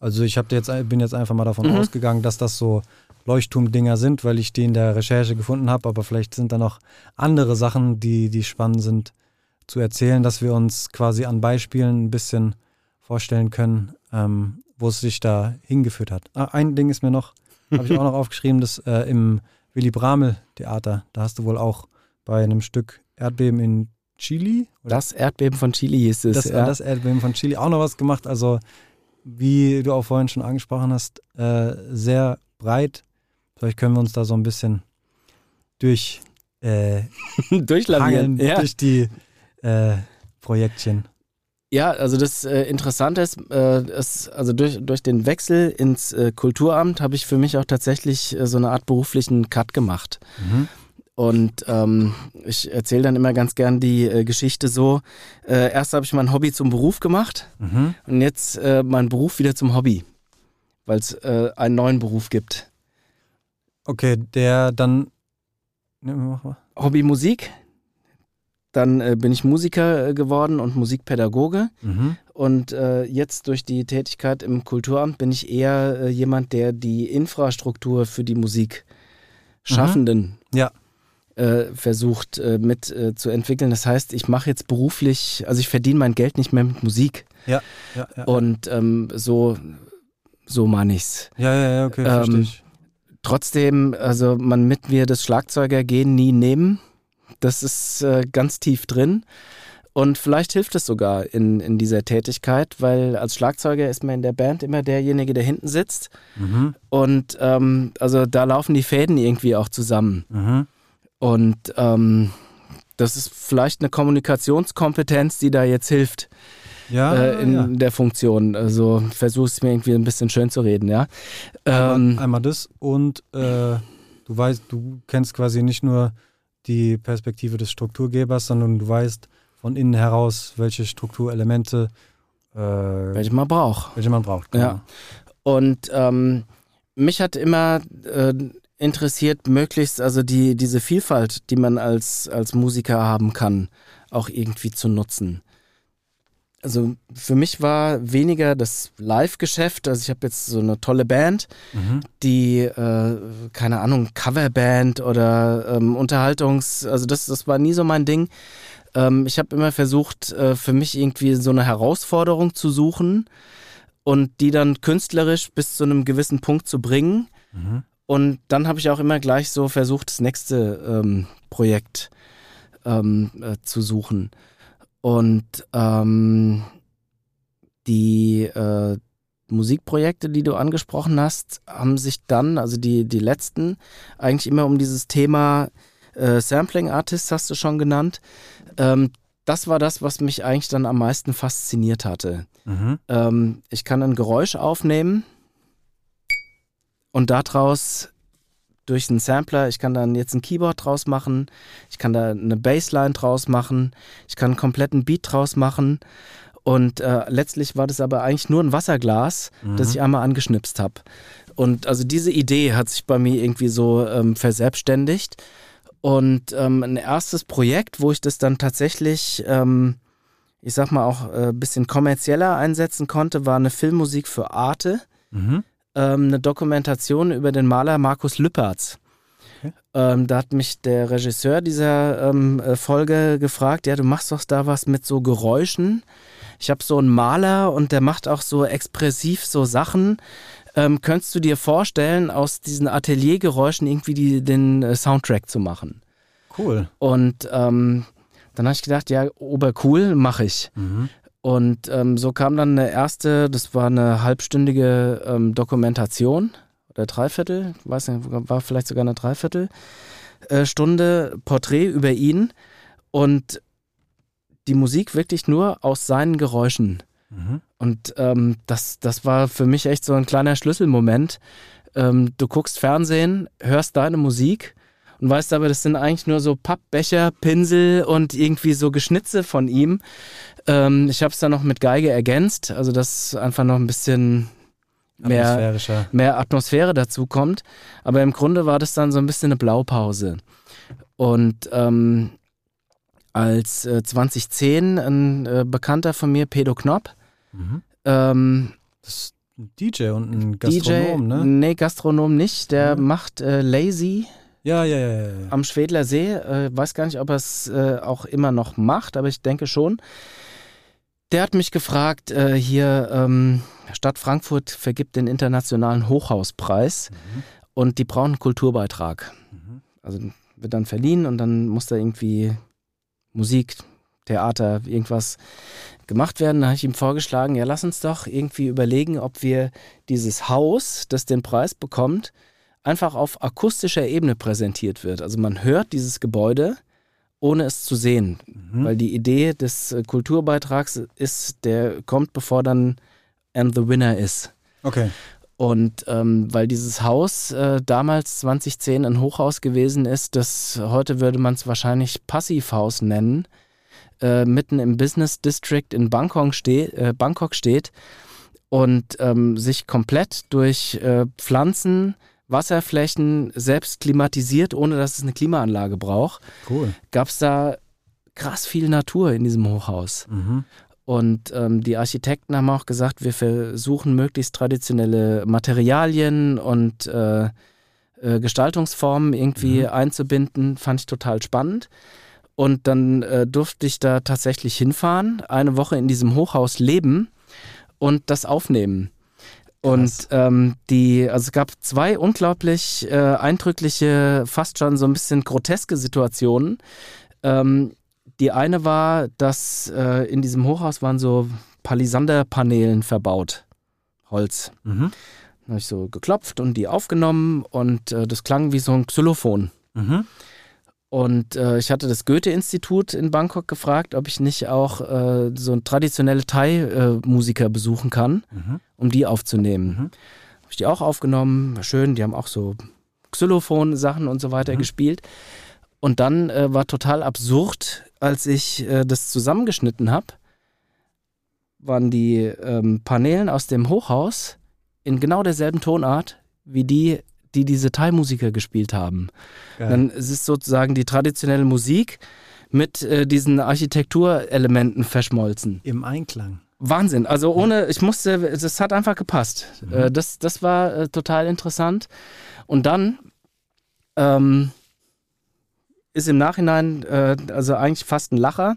S3: also ich hab jetzt, bin jetzt einfach mal davon
S1: Mhm.
S3: ausgegangen, dass das so Leuchtturmdinger sind, weil ich die in der Recherche gefunden habe, aber vielleicht sind da noch andere Sachen, die, die spannend sind zu erzählen, dass wir uns quasi an Beispielen ein bisschen vorstellen können, ähm, wo es sich da hingeführt hat. Ah, ein Ding ist mir noch, habe ich auch noch aufgeschrieben, das äh, im Willy Bramel Theater, da hast du wohl auch bei einem Stück Erdbeben in Chile oder
S1: Das Erdbeben von Chile hieß es.
S3: das,
S1: ja.
S3: das Erdbeben von Chile auch noch was gemacht. Also wie du auch vorhin schon angesprochen hast, äh, sehr breit. Vielleicht können wir uns da so ein bisschen durch äh,
S1: Durchlavieren. Ja.
S3: durch die äh, Projektchen.
S1: ja, also das äh, Interessante ist, äh, ist, also durch, durch den Wechsel ins äh, Kulturamt habe ich für mich auch tatsächlich äh, so eine Art beruflichen Cut gemacht.
S3: Mhm.
S1: Und ähm, ich erzähle dann immer ganz gern die äh, Geschichte so. Äh, erst habe ich mein Hobby zum Beruf gemacht
S3: Mhm.
S1: und jetzt äh, mein Beruf wieder zum Hobby, weil es äh, einen neuen Beruf gibt.
S3: Okay, der dann. Ne.
S1: Hobby Musik. Dann äh, bin ich Musiker äh, geworden und Musikpädagoge.
S3: Mhm.
S1: Und jetzt durch die Tätigkeit im Kulturamt bin ich eher jemand, der die Infrastruktur für die Musikschaffenden
S3: Ja.
S1: Äh, versucht äh, mit äh, zu entwickeln. Das heißt, ich mache jetzt beruflich, also ich verdiene mein Geld nicht mehr mit Musik.
S3: Ja, ja, ja.
S1: Und ähm, so, so meine ich's.
S3: ja, ja, ja, okay,
S1: Ähm,
S3: verstehe ich.
S1: Trotzdem, also man mit mir das Schlagzeugergehen nie nehmen. Das ist äh, ganz tief drin. Und vielleicht hilft es sogar in, in dieser Tätigkeit, weil als Schlagzeuger ist man in der Band immer derjenige, der hinten sitzt.
S3: Mhm.
S1: Und ähm, also da laufen die Fäden irgendwie auch zusammen.
S3: Mhm.
S1: Und ähm, das ist vielleicht eine Kommunikationskompetenz, die da jetzt hilft
S3: Ja,
S1: äh, in
S3: ja.
S1: der Funktion. Also versuche es mir irgendwie ein bisschen schön zu reden, ja.
S3: Einmal,
S1: Ähm,
S3: einmal das und äh, du weißt, du kennst quasi nicht nur die Perspektive des Strukturgebers, sondern du weißt von innen heraus, welche Strukturelemente äh,
S1: welche man braucht.
S3: welche man braucht.
S1: Ja. Und ähm, mich hat immer äh, interessiert, möglichst also die, diese Vielfalt, die man als, als Musiker haben kann, auch irgendwie zu nutzen. Also für mich war weniger das Live-Geschäft, also ich habe jetzt so eine tolle Band,
S3: Mhm.
S1: die, äh, keine Ahnung, Coverband oder ähm, Unterhaltungs-, also das, das war nie so mein Ding. Ähm, ich habe immer versucht, äh, für mich irgendwie so eine Herausforderung zu suchen und die dann künstlerisch bis zu einem gewissen Punkt zu bringen.
S3: Mhm.
S1: Und dann habe ich auch immer gleich so versucht, das nächste ähm, Projekt ähm, äh, zu suchen. Und ähm, die äh, Musikprojekte, die du angesprochen hast, haben sich dann, also die, die letzten, eigentlich immer um dieses Thema äh, Sampling Artist, hast du schon genannt. Ähm, das war das, was mich eigentlich dann am meisten fasziniert hatte.
S3: Mhm.
S1: Ähm, ich kann ein Geräusch aufnehmen und daraus durch einen Sampler, ich kann dann jetzt ein Keyboard draus machen, ich kann da eine Bassline draus machen, ich kann einen kompletten Beat draus machen und äh, letztlich war das aber eigentlich nur ein Wasserglas, das ich einmal angeschnipst habe. Und also diese Idee hat sich bei mir irgendwie so ähm, verselbstständigt. Und ähm, ein erstes Projekt, wo ich das dann tatsächlich, ähm, ich sag mal, auch ein äh, bisschen kommerzieller einsetzen konnte, war eine Filmmusik für Arte
S3: Mhm.
S1: Ähm, eine Dokumentation über den Maler Markus Lüpertz.
S3: Okay.
S1: Ähm, da hat mich der Regisseur dieser ähm, äh, Folge gefragt, ja, du machst doch da was mit so Geräuschen. Ich habe so einen Maler und der macht auch so expressiv so Sachen. Ähm, könntest du dir vorstellen, aus diesen Ateliergeräuschen irgendwie die, den äh, Soundtrack zu machen?
S3: Cool.
S1: Und ähm, dann habe ich gedacht, ja, obercool, mache ich.
S3: Mhm.
S1: Und ähm, so kam dann eine erste, das war eine halbstündige ähm, Dokumentation oder Dreiviertel, weiß nicht, war vielleicht sogar eine Dreiviertel äh, Porträt über ihn und die Musik wirklich nur aus seinen Geräuschen.
S3: Mhm.
S1: Und ähm, das, das war für mich echt so ein kleiner Schlüsselmoment. Ähm, du guckst Fernsehen, hörst deine Musik und weißt aber, das sind eigentlich nur so Pappbecher, Pinsel und irgendwie so Geschnitze von ihm. Ähm, ich habe es dann noch mit Geige ergänzt, also dass einfach noch ein bisschen mehr, mehr Atmosphäre dazu kommt. Aber im Grunde war das dann so ein bisschen eine Blaupause. Und ähm, als äh, 2010 ein äh, Bekannter von mir, Pedo Knopp,
S3: Mhm.
S1: ähm,
S3: Das ist ein DJ und ein Gastronom,
S1: DJ,
S3: ne?
S1: nee, Gastronom nicht, der
S3: Ja.
S1: macht äh, Lazy
S3: Ja, ja, ja, ja.
S1: am Schwedler See. Äh, weiß gar nicht, ob er es äh, auch immer noch macht, aber ich denke schon. Der hat mich gefragt, äh, hier ähm, Stadt Frankfurt vergibt den internationalen Hochhauspreis
S3: Mhm.
S1: und die brauchen einen Kulturbeitrag.
S3: Mhm.
S1: Also wird dann verliehen und dann muss da irgendwie Musik, Theater, irgendwas gemacht werden. Da habe ich ihm vorgeschlagen, ja, lass uns doch irgendwie überlegen, ob wir dieses Haus, das den Preis bekommt, einfach auf akustischer Ebene präsentiert wird. Also man hört dieses Gebäude, ohne es zu sehen.
S3: Mhm.
S1: Weil die Idee des äh, Kulturbeitrags ist, der kommt, bevor dann And the Winner ist.
S3: Okay.
S1: Und ähm, weil dieses Haus äh, damals 2010 ein Hochhaus gewesen ist, das heute würde man es wahrscheinlich Passivhaus nennen, äh, mitten im Business District in Bangkok, ste äh, Bangkok steht und ähm, sich komplett durch äh, Pflanzen, Wasserflächen selbst klimatisiert, ohne dass es eine Klimaanlage braucht,
S3: Cool.
S1: gab es da krass viel Natur in diesem Hochhaus.
S3: Mhm.
S1: Und ähm, die Architekten haben auch gesagt, wir versuchen möglichst traditionelle Materialien und äh, äh, Gestaltungsformen irgendwie
S3: Mhm.
S1: einzubinden. Fand ich total spannend. Und dann äh, durfte ich da tatsächlich hinfahren, eine Woche in diesem Hochhaus leben und das aufnehmen. Und ähm, die, also es gab zwei unglaublich äh, eindrückliche, fast schon so ein bisschen groteske Situationen. Ähm, die eine war, dass äh, in diesem Hochhaus waren so Palisanderpaneelen verbaut. Holz.
S3: Mhm.
S1: Dann habe ich so geklopft und die aufgenommen und äh, das klang wie so ein Xylophon.
S3: Mhm.
S1: Und äh, ich hatte das Goethe-Institut in Bangkok gefragt, ob ich nicht auch äh, so traditionelle Thai-Musiker besuchen kann,
S3: Mhm.
S1: um die aufzunehmen.
S3: Mhm.
S1: Habe ich die auch aufgenommen, war schön, die haben auch so Xylophon-Sachen und so weiter
S3: Mhm.
S1: gespielt. Und dann äh, war total absurd, als ich äh, das zusammengeschnitten habe, waren die ähm, Paneelen aus dem Hochhaus in genau derselben Tonart wie die, die diese Thai-Musiker gespielt haben.
S3: Geil.
S1: Dann ist es sozusagen die traditionelle Musik mit äh, diesen Architekturelementen verschmolzen.
S3: Im Einklang.
S1: Wahnsinn. Also ohne, ich musste, es hat einfach gepasst. Äh, das, das war äh, total interessant. Und dann ähm, ist im Nachhinein, äh, also eigentlich fast ein Lacher,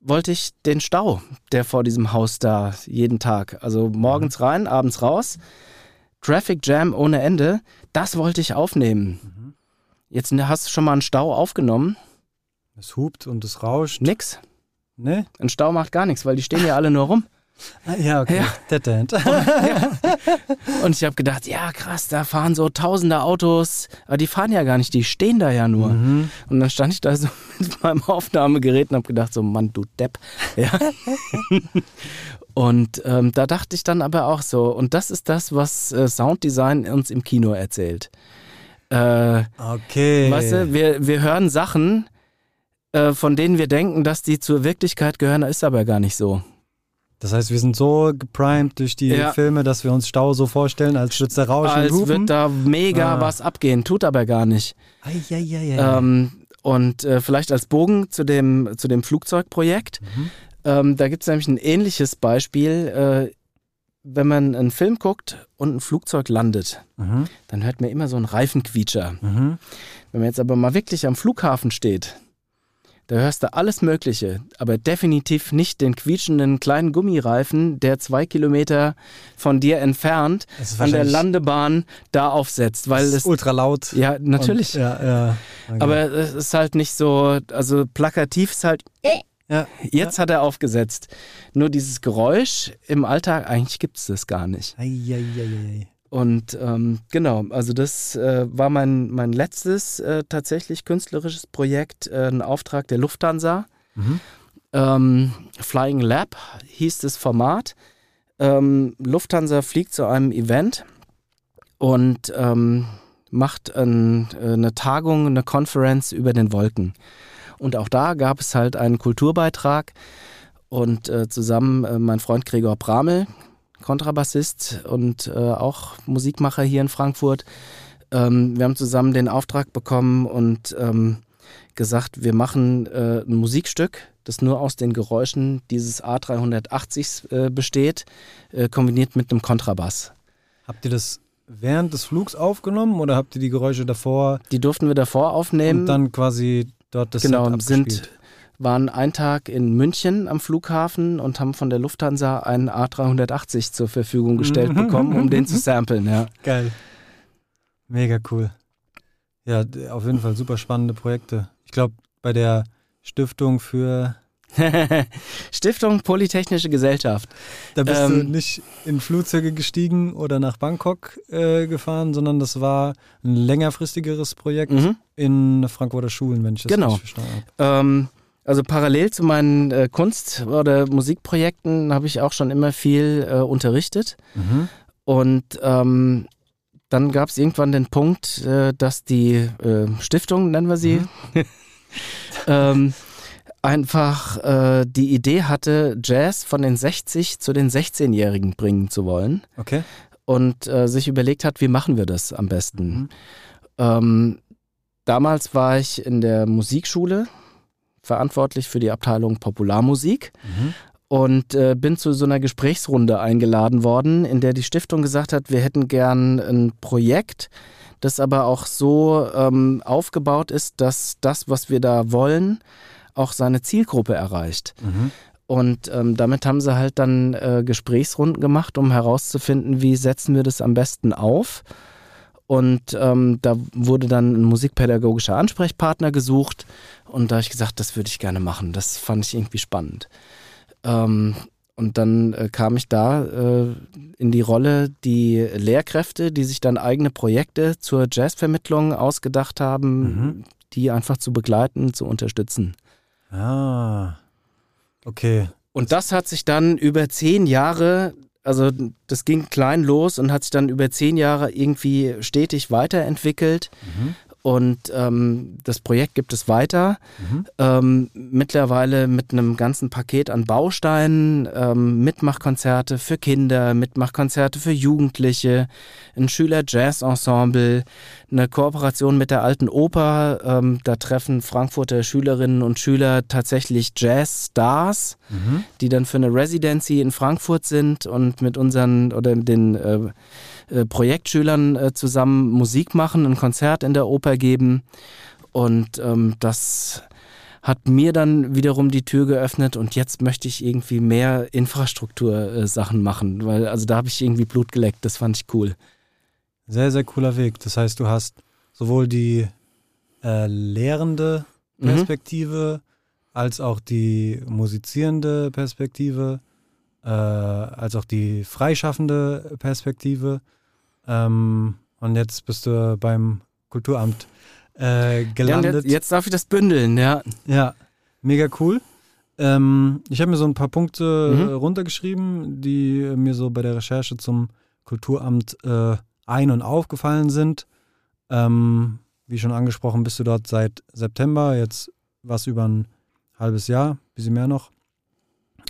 S1: wollte ich den Stau, der vor diesem Haus da jeden Tag, also morgens rein, abends raus, Traffic Jam ohne Ende, das wollte ich aufnehmen. Jetzt hast du schon mal einen Stau aufgenommen?
S3: Es hupt und es rauscht.
S1: Nix.
S3: Ne?
S1: Ein Stau macht gar nichts, weil die stehen ja alle nur rum.
S3: Ah, ja, okay.
S1: Ja.
S3: Dead End.
S1: Und ich habe gedacht, ja krass, da fahren so tausende Autos, aber die fahren ja gar nicht, die stehen da ja nur.
S3: Mhm.
S1: Und dann stand ich da so mit meinem Aufnahmegerät und habe gedacht, so Mann, du Depp. Ja. und ähm, da dachte ich dann aber auch so, und das ist das, was äh, Sounddesign uns im Kino erzählt. Äh,
S3: Okay.
S1: Weißt du, wir, wir hören Sachen, äh, von denen wir denken, dass die zur Wirklichkeit gehören, ist aber gar nicht so.
S3: Das heißt, wir sind so geprimed durch die
S1: Ja.
S3: Filme, dass wir uns Stau so vorstellen, als würde der Rauschen
S1: Als
S3: und
S1: wird da mega
S3: Ah.
S1: was abgehen, tut aber gar nicht.
S3: Eieieiei.
S1: Ähm, und äh, vielleicht als Bogen zu dem, zu dem Flugzeugprojekt.
S3: Mhm.
S1: Ähm, da gibt es nämlich ein ähnliches Beispiel. Äh, wenn man einen Film guckt und ein Flugzeug landet,
S3: Mhm.
S1: dann hört man immer so einen Reifenquietscher.
S3: Mhm.
S1: Wenn man jetzt aber mal wirklich am Flughafen steht, da hörst du alles Mögliche, aber definitiv nicht den quietschenden kleinen Gummireifen, der zwei Kilometer von dir entfernt
S3: ist
S1: an der Landebahn da aufsetzt, weil
S3: das
S1: es
S3: ist ultra laut.
S1: ja natürlich.
S3: Und, ja, ja. Okay.
S1: Aber es ist halt nicht so, also plakativ ist halt,
S3: ja.
S1: jetzt hat er aufgesetzt. Nur dieses Geräusch im Alltag, eigentlich gibt es das gar nicht.
S3: Eieieiei.
S1: Und ähm, genau, also das äh, war mein, mein letztes äh, tatsächlich künstlerisches Projekt, äh, ein Auftrag der Lufthansa.
S3: Mhm.
S1: Ähm, Flying Lab hieß das Format. Ähm, Lufthansa fliegt zu einem Event und ähm, macht ein, äh, eine Tagung, eine Konferenz über den Wolken. Und auch da gab es halt einen Kulturbeitrag und äh, zusammen äh, mein Freund Gregor Bramel, Kontrabassist und äh, auch Musikmacher hier in Frankfurt. Ähm, wir haben zusammen den Auftrag bekommen und ähm, gesagt, wir machen äh, ein Musikstück, das nur aus den Geräuschen dieses A380s äh, besteht, äh, kombiniert mit einem Kontrabass.
S3: Habt ihr das während des Flugs aufgenommen oder habt ihr die Geräusche davor
S1: Die durften wir davor aufnehmen.
S3: und dann quasi dort das
S1: genau,
S3: Set
S1: sind,
S3: abgespielt?
S1: Waren einen Tag in München am Flughafen und haben von der Lufthansa einen A380 zur Verfügung gestellt
S3: Mhm.
S1: bekommen, um den zu samplen. Ja.
S3: Geil. Mega cool. Ja, auf jeden Fall super spannende Projekte. Ich glaube, bei der Stiftung für.
S1: Stiftung Polytechnische Gesellschaft.
S3: Da bist du
S1: Ähm,
S3: nicht in Flugzeuge gestiegen oder nach Bangkok äh, gefahren, sondern das war ein längerfristigeres Projekt
S1: Mhm.
S3: in Frankfurter Schulen, wenn ich das
S1: Genau.
S3: richtig verstanden habe.
S1: Ähm, also parallel zu meinen äh, Kunst- oder Musikprojekten habe ich auch schon immer viel äh, unterrichtet.
S3: Mhm.
S1: Und ähm, dann gab es irgendwann den Punkt, äh, dass die äh, Stiftung, nennen wir sie, ähm, einfach äh, die Idee hatte, Jazz von den 60 zu den 16-Jährigen bringen zu wollen
S3: Okay.
S1: und äh, sich überlegt hat, wie machen wir das am besten.
S3: Mhm.
S1: Ähm, damals war ich in der Musikschule verantwortlich für die Abteilung Popularmusik
S3: Mhm.
S1: und äh, bin zu so einer Gesprächsrunde eingeladen worden, in der die Stiftung gesagt hat, wir hätten gern ein Projekt, das aber auch so ähm, aufgebaut ist, dass das, was wir da wollen, auch seine Zielgruppe erreicht.
S3: Mhm.
S1: Und ähm, damit haben sie halt dann äh, Gesprächsrunden gemacht, um herauszufinden, wie setzen wir das am besten auf. Und ähm, da wurde dann ein musikpädagogischer Ansprechpartner gesucht. Und da habe ich gesagt, das würde ich gerne machen. Das fand ich irgendwie spannend. Ähm, und dann äh, kam ich da äh, in die Rolle, die Lehrkräfte, die sich dann eigene Projekte zur Jazzvermittlung ausgedacht haben,
S3: Mhm.
S1: die einfach zu begleiten, zu unterstützen.
S3: Ah. Okay.
S1: Und das hat sich dann über zehn Jahre, also das ging klein los und hat sich dann über zehn Jahre irgendwie stetig weiterentwickelt.
S3: Mhm.
S1: Und ähm, das Projekt gibt es weiter.
S3: Mhm.
S1: Ähm, mittlerweile mit einem ganzen Paket an Bausteinen, ähm, Mitmachkonzerte für Kinder, Mitmachkonzerte für Jugendliche, ein Schüler-Jazz-Ensemble, eine Kooperation mit der Alten Oper. Ähm, da treffen Frankfurter Schülerinnen und Schüler tatsächlich Jazz-Stars,
S3: Mhm.
S1: die dann für eine Residency in Frankfurt sind und mit unseren oder den äh, äh, Projektschülern äh, zusammen Musik machen, ein Konzert in der Oper geben. Und ähm, das hat mir dann wiederum die Tür geöffnet und jetzt möchte ich irgendwie mehr Infrastruktursachen machen, weil also da habe ich irgendwie Blut geleckt, das fand ich cool.
S3: Sehr, sehr cooler Weg. Das heißt, du hast sowohl die äh, lehrende
S1: Mhm.
S3: Perspektive als auch die musizierende Perspektive, äh, als auch die freischaffende Perspektive. Ähm, und jetzt bist du beim Kulturamt äh, gelandet.
S1: jetzt, jetzt darf ich das bündeln, ja.
S3: Ja, mega cool. Ähm, ich habe mir so ein paar Punkte
S1: Mhm.
S3: äh, runtergeschrieben, die mir so bei der Recherche zum Kulturamt äh, ein- und aufgefallen sind. Ähm, wie schon angesprochen, bist du dort seit September, jetzt was über ein halbes Jahr, bisschen mehr noch.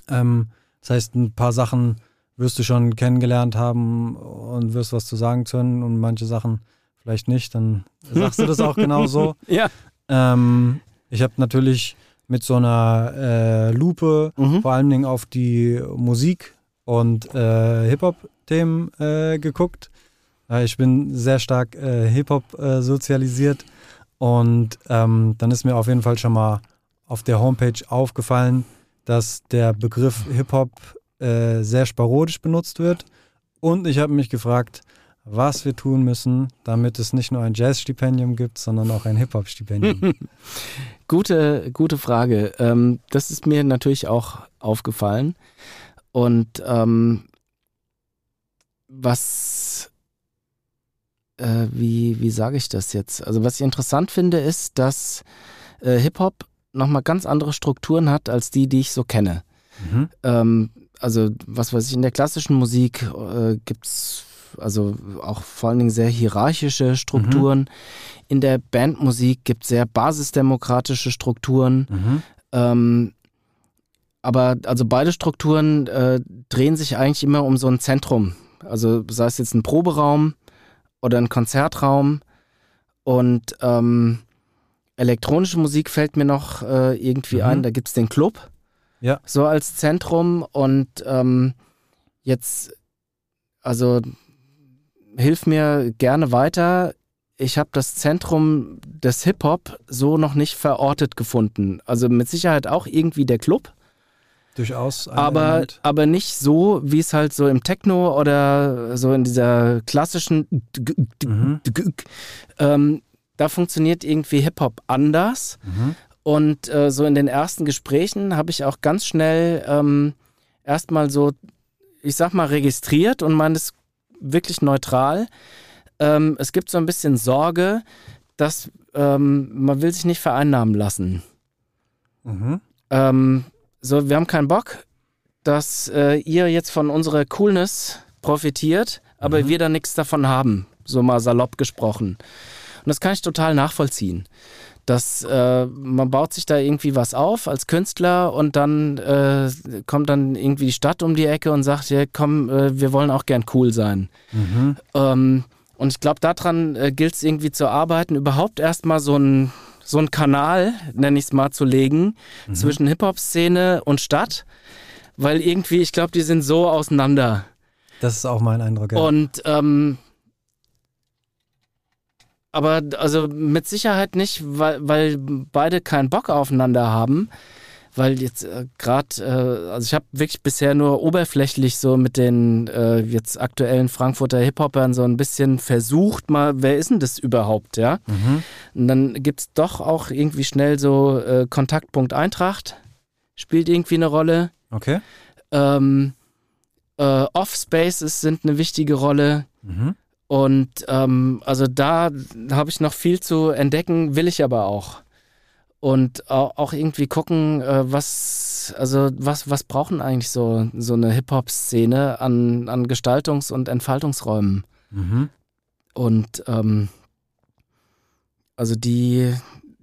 S3: Ähm, das heißt, ein paar Sachen wirst du schon kennengelernt haben und wirst was zu sagen können und manche Sachen vielleicht nicht, dann sagst du das auch genauso.
S1: Ja.
S3: Ähm, ich habe natürlich mit so einer äh, Lupe
S1: Mhm.
S3: vor allen Dingen auf die Musik und äh, Hip-Hop-Themen äh, geguckt. Ich bin sehr stark äh, Hip-Hop äh, sozialisiert und ähm, dann ist mir auf jeden Fall schon mal auf der Homepage aufgefallen, dass der Begriff Hip-Hop äh, sehr sparodisch benutzt wird. Und ich habe mich gefragt, was wir tun müssen, damit es nicht nur ein Jazz-Stipendium gibt, sondern auch ein Hip-Hop-Stipendium.
S1: Gute, gute Frage. Ähm, das ist mir natürlich auch aufgefallen. Und ähm, was, äh, wie, wie sage ich das jetzt? Also was ich interessant finde, ist, dass äh, Hip-Hop nochmal ganz andere Strukturen hat als die, die ich so kenne.
S3: mhm.
S1: Ähm, also was weiß ich, in der klassischen Musik äh, gibt es also auch vor allen Dingen sehr hierarchische Strukturen. In der Bandmusik gibt es sehr basisdemokratische Strukturen.
S3: Mhm.
S1: Ähm, aber also beide Strukturen äh, drehen sich eigentlich immer um so ein Zentrum. Also sei es jetzt ein Proberaum oder ein Konzertraum. Und ähm, elektronische Musik fällt mir noch äh, irgendwie
S3: Mhm.
S1: ein. Da gibt es den Club.
S3: Ja.
S1: So als Zentrum. Und ähm, jetzt, also hilf mir gerne weiter. Ich habe das Zentrum des Hip-Hop so noch nicht verortet gefunden. Also mit Sicherheit auch irgendwie der Club,
S3: Durchaus
S1: aber,
S3: Element.
S1: aber nicht so, wie es halt so im Techno oder so in dieser klassischen
S3: Mhm.
S1: ähm, da funktioniert irgendwie Hip-Hop anders.
S3: Mhm.
S1: Und äh, so in den ersten Gesprächen habe ich auch ganz schnell ähm, erstmal so, ich sag mal, registriert und meine es wirklich neutral. Ähm, es gibt so ein bisschen Sorge, dass ähm, man will sich nicht vereinnahmen lassen.
S3: Mhm.
S1: Ähm, so, wir haben keinen Bock, dass äh, ihr jetzt von unserer Coolness profitiert, aber
S3: Mhm.
S1: wir da nichts davon haben, so mal salopp gesprochen. Und das kann ich total nachvollziehen. Dass äh, man baut sich da irgendwie was auf als Künstler und dann äh, kommt dann irgendwie die Stadt um die Ecke und sagt, ja komm, äh, wir wollen auch gern cool sein.
S3: Mhm.
S1: Ähm, und ich glaube, daran äh, gilt es irgendwie zu arbeiten, überhaupt erstmal so ein so einen Kanal, nenne ich es mal, zu legen
S3: Mhm.
S1: zwischen Hip-Hop-Szene und Stadt. Weil irgendwie, ich glaube, die sind so auseinander.
S3: Das ist auch mein Eindruck. Ja.
S1: Und ähm, aber also mit Sicherheit nicht, weil, weil beide keinen Bock aufeinander haben. Weil jetzt äh, gerade, äh, also ich habe wirklich bisher nur oberflächlich so mit den äh, jetzt aktuellen Frankfurter Hip-Hopern so ein bisschen versucht, mal, wer ist denn das überhaupt, ja?
S3: mhm.
S1: Und dann gibt es doch auch irgendwie schnell so äh, Kontaktpunkt Eintracht, spielt irgendwie eine Rolle.
S3: Okay.
S1: Ähm, äh, Off-Spaces sind eine wichtige Rolle.
S3: Mhm.
S1: Und ähm, also da habe ich noch viel zu entdecken, will ich aber auch. Und au- auch irgendwie gucken, äh, was, also was, was brauchen eigentlich so, so eine Hip-Hop-Szene an, an Gestaltungs- und Entfaltungsräumen.
S3: Mhm.
S1: Und ähm, Also die,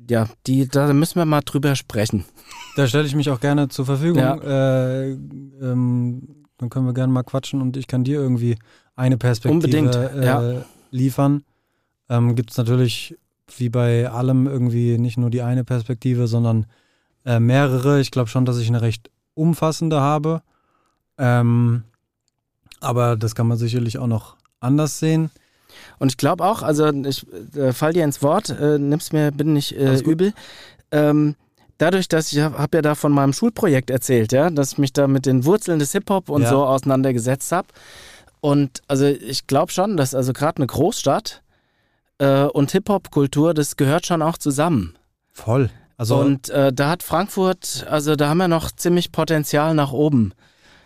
S1: ja, die, da müssen wir mal drüber sprechen.
S3: Da stelle ich mich auch gerne zur Verfügung.
S1: Ja.
S3: Äh, ähm, dann können wir gerne mal quatschen und ich kann dir irgendwie eine Perspektive
S1: Unbedingt,
S3: äh,
S1: ja.
S3: liefern. Ähm, Gibt es natürlich wie bei allem irgendwie nicht nur die eine Perspektive, sondern äh, mehrere. Ich glaube schon, dass ich eine recht umfassende habe. Ähm, aber das kann man sicherlich auch noch anders sehen.
S1: Und ich glaube auch, also ich äh, fall dir ins Wort, äh, nimm's mir bitte nicht äh, übel. Ähm, dadurch, dass ich habe hab ja da von meinem Schulprojekt erzählt, ja, dass ich mich da mit den Wurzeln des Hip-Hop und
S3: Ja.
S1: so auseinandergesetzt habe. Und also ich glaube schon, dass also gerade eine Großstadt äh, und Hip-Hop-Kultur, das gehört schon auch zusammen.
S3: Voll. Also
S1: und äh, da hat Frankfurt, also da haben wir noch ziemlich Potenzial nach oben.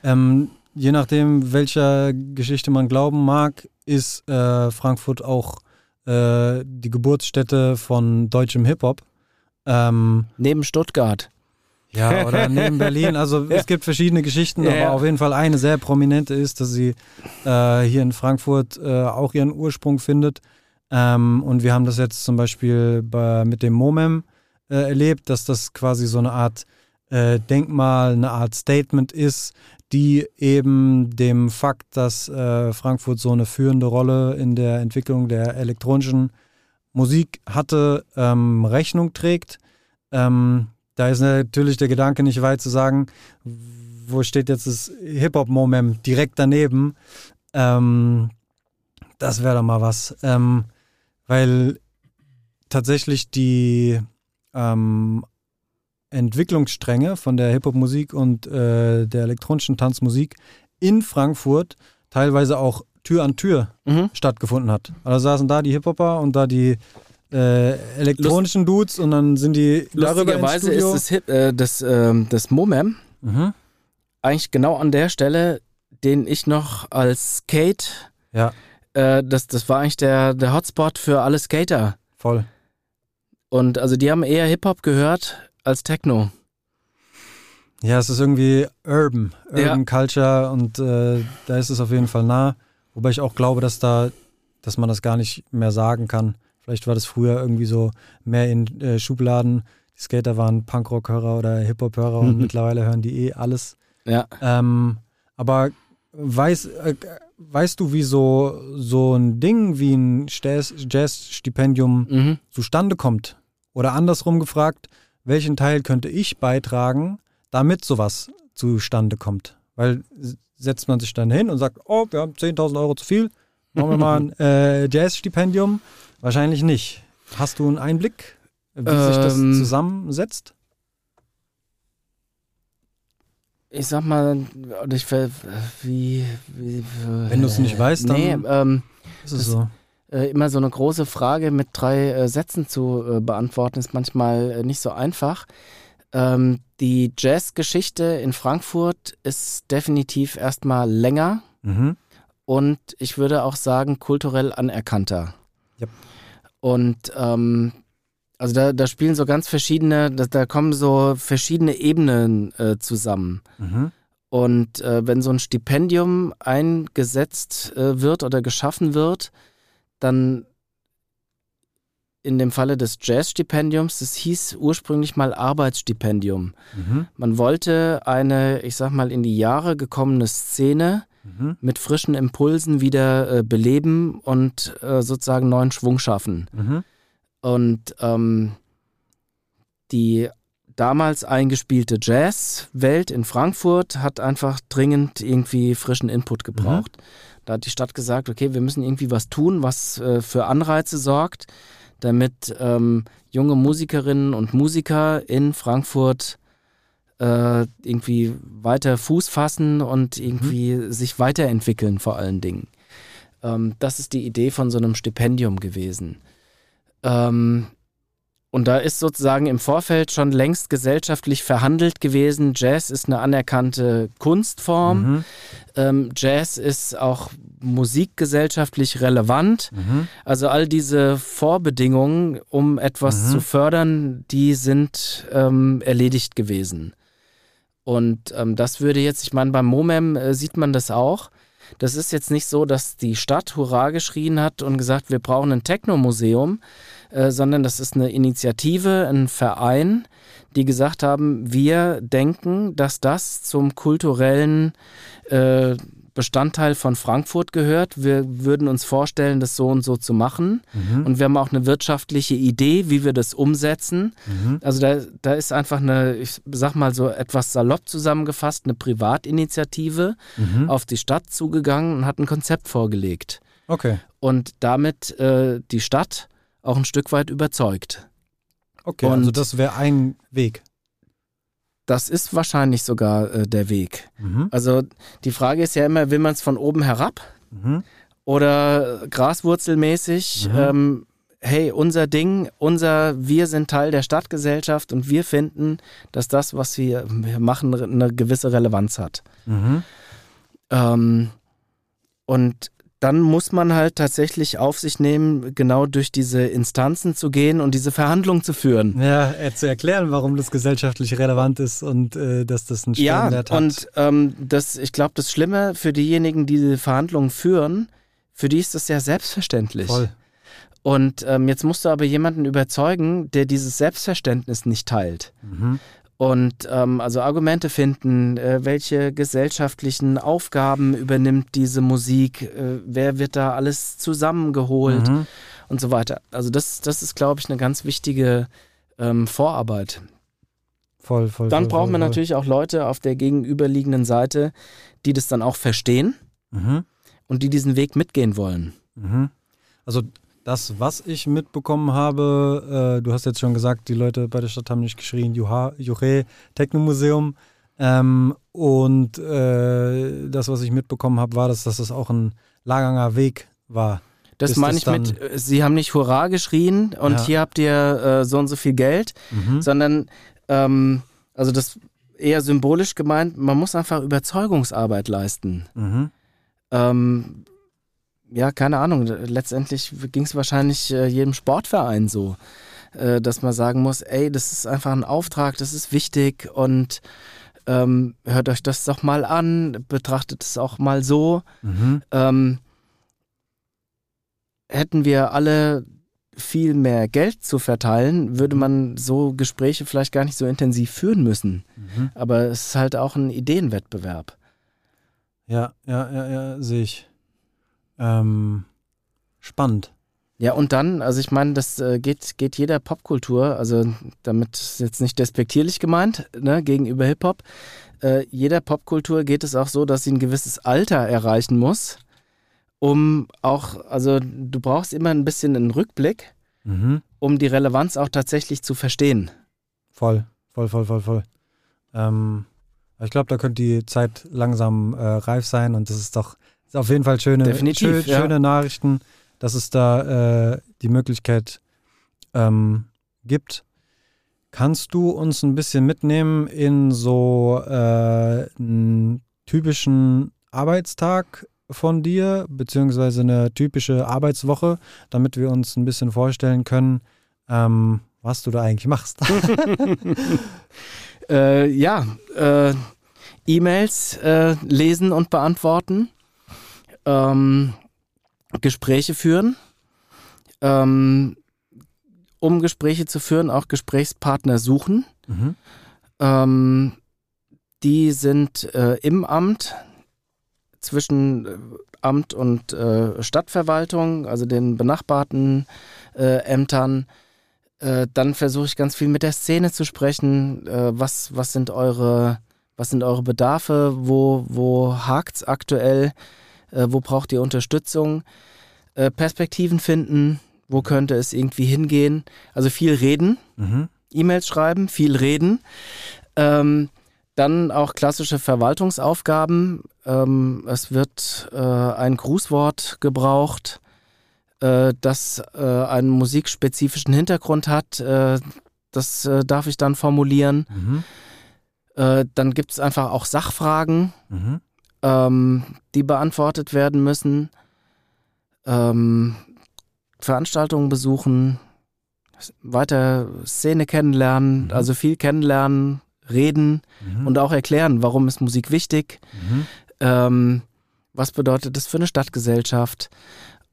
S3: Ähm, je nachdem, welcher Geschichte man glauben mag, ist äh, Frankfurt auch äh, die Geburtsstätte von deutschem Hip-Hop. Ähm,
S1: Neben Stuttgart.
S3: Ja, oder neben Berlin. Also es gibt verschiedene Geschichten,
S1: Ja,
S3: aber
S1: ja.
S3: auf jeden Fall eine sehr prominente ist, dass sie äh, hier in Frankfurt äh, auch ihren Ursprung findet. Ähm, und wir haben das jetzt zum Beispiel bei, mit dem Momem äh, erlebt, dass das quasi so eine Art äh, Denkmal, eine Art Statement ist, die eben dem Fakt, dass äh, Frankfurt so eine führende Rolle in der Entwicklung der elektronischen Musik hatte, ähm, Rechnung trägt. Ähm, da ist natürlich der Gedanke nicht weit zu sagen, wo steht jetzt das Hip-Hop-Moment direkt daneben. Ähm, das wäre doch mal was. Ähm, weil tatsächlich die ähm, Entwicklungsstränge von der Hip-Hop-Musik und äh, der elektronischen Tanzmusik in Frankfurt teilweise auch Tür an Tür
S1: Mhm.
S3: stattgefunden hat. Also saßen da die Hip-Hopper und da die äh, elektronischen Dudes und dann sind die darüber
S1: Lustigerweise ist das, Hip, äh, das, ähm, das Momem
S3: mhm.
S1: eigentlich genau an der Stelle, den ich noch als Skate,
S3: Ja,
S1: äh, das, das war eigentlich der, der Hotspot für alle Skater.
S3: voll.
S1: Und also die haben eher Hip-Hop gehört als Techno.
S3: Ja, es ist irgendwie urban,
S1: Ja.
S3: urban Culture und äh, da ist es auf jeden Fall nah. Wobei ich auch glaube, dass da, dass man das gar nicht mehr sagen kann. Vielleicht war das früher irgendwie so mehr in äh, Schubladen. Die Skater waren Punkrock-Hörer oder Hip-Hop-Hörer und
S1: Mhm.
S3: mittlerweile hören die eh alles.
S1: Ja.
S3: Ähm, aber weiß, äh, weißt du, wie so, so ein Ding wie ein Jazz- Jazz-Stipendium
S1: Mhm.
S3: zustande kommt? Oder andersrum gefragt, welchen Teil könnte ich beitragen, damit sowas zustande kommt? Weil setzt man sich dann hin und sagt, oh, wir haben 10.000 Euro zu viel, machen wir mal ein äh, Jazz-Stipendium? Wahrscheinlich nicht. Hast du einen Einblick, wie sich das
S1: Ähm,
S3: zusammensetzt?
S1: Ich sag mal, ich wie, wie
S3: Wenn du's nicht weißt, dann-
S1: Nee, ähm,
S3: Ist es so?
S1: äh, immer so eine große Frage mit drei äh, Sätzen zu äh, beantworten, ist manchmal äh, nicht so einfach. Ähm, die Jazzgeschichte in Frankfurt ist definitiv erstmal länger
S3: Mhm.
S1: und ich würde auch sagen kulturell anerkannter.
S3: Yep.
S1: Und ähm, also da, da spielen so ganz verschiedene, da, da kommen so verschiedene Ebenen äh, zusammen.
S3: Mhm.
S1: Und äh, wenn so ein Stipendium eingesetzt äh, wird oder geschaffen wird, dann in dem Falle des Jazz-Stipendiums, das hieß ursprünglich mal Arbeitsstipendium.
S3: Mhm.
S1: Man wollte eine, ich sag mal, in die Jahre gekommene Szene
S3: Mhm.
S1: mit frischen Impulsen wieder äh, beleben und äh, sozusagen neuen Schwung schaffen.
S3: Mhm.
S1: Und ähm, die damals eingespielte Jazzwelt in Frankfurt hat einfach dringend irgendwie frischen Input gebraucht. Da hat die Stadt gesagt, okay, wir müssen irgendwie was tun, was äh, für Anreize sorgt, damit ähm, junge Musikerinnen und Musiker in Frankfurt äh, irgendwie weiter Fuß fassen und irgendwie sich weiterentwickeln vor allen Dingen. Ähm, das ist die Idee von so einem Stipendium gewesen. Ähm, und da ist sozusagen im Vorfeld schon längst gesellschaftlich verhandelt gewesen. Jazz ist eine anerkannte Kunstform.
S3: Mhm.
S1: Ähm, Jazz ist auch musikgesellschaftlich relevant.
S3: Mhm.
S1: Also all diese Vorbedingungen, um etwas
S3: Mhm.
S1: zu fördern, die sind ähm, erledigt gewesen. Und ähm, das würde jetzt, ich meine, beim Momem äh, sieht man das auch. Das ist jetzt nicht so, dass die Stadt Hurra geschrien hat und gesagt, wir brauchen ein Techno-Museum, äh, sondern das ist eine Initiative, ein Verein, die gesagt haben, wir denken, dass das zum kulturellen äh, Bestandteil von Frankfurt gehört. Wir würden uns vorstellen, das so und so zu machen.
S3: Mhm.
S1: Und wir haben auch eine wirtschaftliche Idee, wie wir das umsetzen.
S3: Mhm.
S1: Also da, da ist einfach eine, ich sag mal so etwas salopp zusammengefasst, eine Privatinitiative
S3: Mhm.
S1: auf die Stadt zugegangen und hat ein Konzept vorgelegt.
S3: Okay.
S1: Und damit äh, die Stadt auch ein Stück weit überzeugt.
S3: Okay, also
S1: Und-
S3: das wäre ein Weg.
S1: Das ist wahrscheinlich sogar äh, der Weg.
S3: Mhm.
S1: Also die Frage ist ja immer, will man es von oben herab
S3: Mhm.
S1: oder graswurzelmäßig?
S3: Mhm.
S1: Ähm, hey, unser Ding, unser, wir sind Teil der Stadtgesellschaft und wir finden, dass das, was wir, wir machen, eine gewisse Relevanz hat.
S3: Mhm.
S1: Ähm, und dann muss man halt tatsächlich auf sich nehmen, genau durch diese Instanzen zu gehen und diese Verhandlungen zu führen.
S3: Ja, äh, zu erklären, warum das gesellschaftlich relevant ist und äh, dass das einen
S1: Ja,
S3: Stellenwert hat.
S1: und ähm, das, ich glaube, das Schlimme für diejenigen, die diese Verhandlungen führen, für die ist das ja selbstverständlich.
S3: Voll.
S1: Und ähm, jetzt musst du aber jemanden überzeugen, der dieses Selbstverständnis nicht teilt.
S3: Mhm.
S1: Und ähm, also Argumente finden, äh, welche gesellschaftlichen Aufgaben übernimmt diese Musik, äh, wer wird da alles zusammengeholt
S3: Mhm.
S1: und so weiter. Also das, das ist, glaube ich, eine ganz wichtige ähm, Vorarbeit.
S3: Voll, voll.
S1: Dann
S3: voll,
S1: braucht
S3: voll,
S1: man
S3: voll.
S1: natürlich auch Leute auf der gegenüberliegenden Seite, die das dann auch verstehen
S3: Mhm.
S1: und die diesen Weg mitgehen wollen.
S3: Mhm. Also das, was ich mitbekommen habe, äh, du hast jetzt schon gesagt, die Leute bei der Stadt haben nicht geschrien, Juha, Juche, Technomuseum. Ähm, und äh, das, was ich mitbekommen habe, war, dass, dass das auch ein langer Weg war.
S1: Das meine ich mit, äh, Sie haben nicht Hurra geschrien und
S3: Ja.
S1: hier habt ihr äh, so und so viel Geld,
S3: Mhm.
S1: sondern ähm, also das eher symbolisch gemeint, man muss einfach Überzeugungsarbeit leisten.
S3: Mhm.
S1: Ähm, ja, keine Ahnung, letztendlich ging es wahrscheinlich äh, jedem Sportverein so, äh, dass man sagen muss, ey, das ist einfach ein Auftrag, das ist wichtig und ähm, hört euch das doch mal an, betrachtet es auch mal so.
S3: Mhm.
S1: Ähm, hätten wir alle viel mehr Geld zu verteilen, würde man so Gespräche vielleicht gar nicht so intensiv führen müssen.
S3: Mhm.
S1: Aber es ist halt auch ein Ideenwettbewerb.
S3: Ja, ja, ja, ja, sehe ich. Ähm, spannend.
S1: Ja, und dann, also ich meine, das äh, geht, geht jeder Popkultur, also damit ist jetzt nicht despektierlich gemeint, ne, gegenüber Hip-Hop. Äh, jeder Popkultur geht es auch so, dass sie ein gewisses Alter erreichen muss, um auch, also du brauchst immer ein bisschen einen Rückblick,
S3: Mhm.
S1: um die Relevanz auch tatsächlich zu verstehen.
S3: Voll, voll, voll, voll, voll. Ähm, ich glaube, da könnte die Zeit langsam äh, reif sein und das ist doch ist auf jeden Fall schöne,
S1: Definitiv,
S3: schö
S1: ja.
S3: schöne Nachrichten, dass es da äh, die Möglichkeit ähm, gibt. Kannst du uns ein bisschen mitnehmen in so äh, einen typischen Arbeitstag von dir, beziehungsweise eine typische Arbeitswoche, damit wir uns ein bisschen vorstellen können, ähm, was du da eigentlich machst?
S1: Äh, ja, äh, E-Mails äh, lesen und beantworten, ähm, Gespräche führen, ähm, um Gespräche zu führen, auch Gesprächspartner suchen.
S3: Mhm.
S1: Ähm, die sind äh, im Amt, zwischen äh, Amt und äh, Stadtverwaltung, also den benachbarten äh, Ämtern. Äh, dann versuche ich ganz viel mit der Szene zu sprechen. Äh, was, was sind eure, was sind eure Bedarfe? Wo, wo hakt's aktuell? Äh, wo braucht ihr Unterstützung? Äh, Perspektiven finden. Wo könnte es irgendwie hingehen? Also viel reden.
S3: Mhm.
S1: E-Mails schreiben, viel reden. Ähm, dann auch klassische Verwaltungsaufgaben. Ähm, es wird äh, ein Grußwort gebraucht, äh, das äh, einen musikspezifischen Hintergrund hat. Äh, das äh, darf ich dann formulieren.
S3: Mhm.
S1: Äh, dann gibt es einfach auch Sachfragen,
S3: Mhm.
S1: Ähm, die beantwortet werden müssen. Ähm, Veranstaltungen besuchen, weiter Szene kennenlernen,
S3: Mhm.
S1: also viel kennenlernen, reden
S3: Mhm.
S1: und auch erklären, warum ist Musik wichtig,
S3: mhm.
S1: ähm, Was bedeutet das für eine Stadtgesellschaft?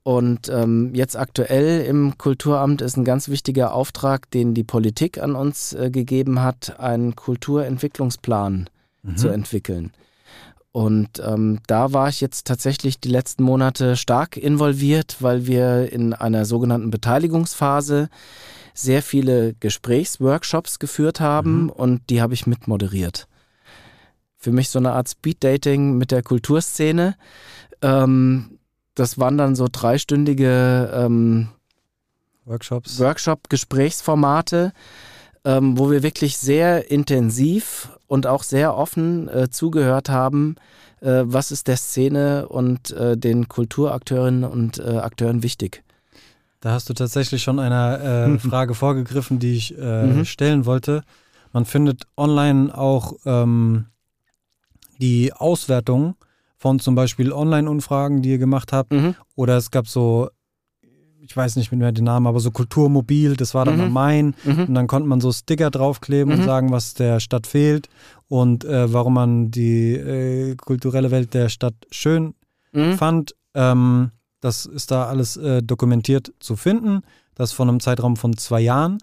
S1: Und ähm, jetzt aktuell im Kulturamt ist ein ganz wichtiger Auftrag, den die Politik an uns äh, gegeben hat, einen Kulturentwicklungsplan
S3: Mhm.
S1: zu entwickeln. Und ähm, da war ich jetzt tatsächlich die letzten Monate stark involviert, weil wir in einer sogenannten Beteiligungsphase sehr viele Gesprächsworkshops geführt haben
S3: Mhm.
S1: und die habe ich mitmoderiert. Für mich so eine Art Speed-Dating mit der Kulturszene. Ähm, das waren dann so dreistündige ähm,
S3: Workshops.
S1: Workshop-Gesprächsformate, ähm, wo wir wirklich sehr intensiv und auch sehr offen äh, zugehört haben, äh, was ist der Szene und äh, den Kulturakteurinnen und äh, Akteuren wichtig.
S3: Da hast du tatsächlich schon einer äh, Frage vorgegriffen, die ich äh,
S1: Mhm.
S3: stellen wollte. Man findet online auch ähm, die Auswertung von zum Beispiel Online-Umfragen, die ihr gemacht habt.
S1: Mhm.
S3: Oder es gab so, ich weiß nicht mehr den Namen, aber so Kulturmobil, das war dann
S1: Mhm.
S3: am Main.
S1: Mhm.
S3: Und dann konnte man so Sticker draufkleben und
S1: Mhm.
S3: sagen, was der Stadt fehlt und äh, warum man die äh, kulturelle Welt der Stadt schön
S1: Mhm.
S3: fand. Ähm, das ist da alles äh, dokumentiert zu finden. Das ist von einem Zeitraum von zwei Jahren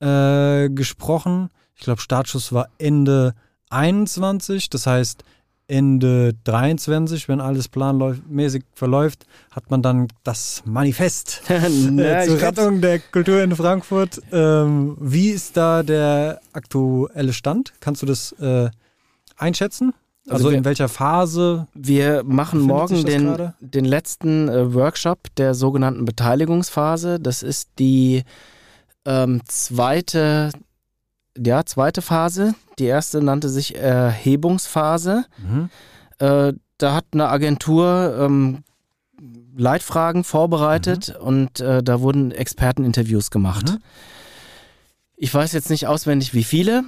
S3: äh, gesprochen. Ich glaube, Startschuss war Ende 21. Das heißt, Ende 23, wenn alles planmäßig verläuft, hat man dann das Manifest
S1: Na,
S3: äh, zur Rettung der Kultur in Frankfurt. Ähm, wie ist da der aktuelle Stand? Kannst du das äh, einschätzen?
S1: Also
S3: Also, in welcher Phase?
S1: Wir machen morgen den,
S3: gerade?
S1: den letzten äh, Workshop der sogenannten Beteiligungsphase. Das ist die ähm, zweite, ja, zweite Phase. Die erste nannte sich Erhebungsphase.
S3: Mhm.
S1: Äh, da hat eine Agentur ähm, Leitfragen vorbereitet und äh, da wurden Experteninterviews gemacht.
S3: Mhm.
S1: Ich weiß jetzt nicht auswendig, wie viele.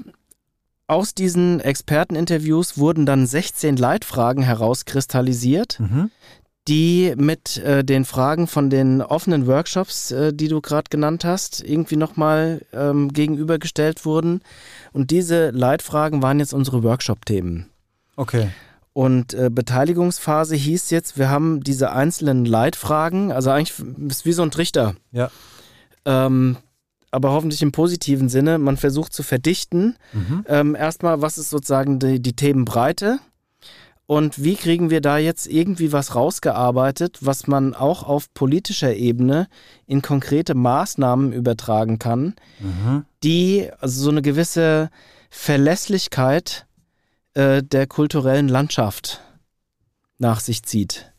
S1: Aus diesen Experteninterviews wurden dann 16 Leitfragen herauskristallisiert,
S3: Mhm.
S1: Die mit äh, den Fragen von den offenen Workshops, äh, die du gerade genannt hast, irgendwie nochmal ähm, gegenübergestellt wurden. Und diese Leitfragen waren jetzt unsere Workshop-Themen.
S3: Okay.
S1: Und äh, Beteiligungsphase hieß jetzt, wir haben diese einzelnen Leitfragen, also eigentlich ist wie so ein Trichter.
S3: Ja.
S1: Ähm, aber hoffentlich im positiven Sinne. Man versucht zu verdichten.
S3: Mhm.
S1: Ähm, erstmal, was ist sozusagen die, die Themenbreite? Und wie kriegen wir da jetzt irgendwie was rausgearbeitet, was man auch auf politischer Ebene in konkrete Maßnahmen übertragen kann,
S3: Mhm.
S1: die also so eine gewisse Verlässlichkeit äh, der kulturellen Landschaft nach sich zieht.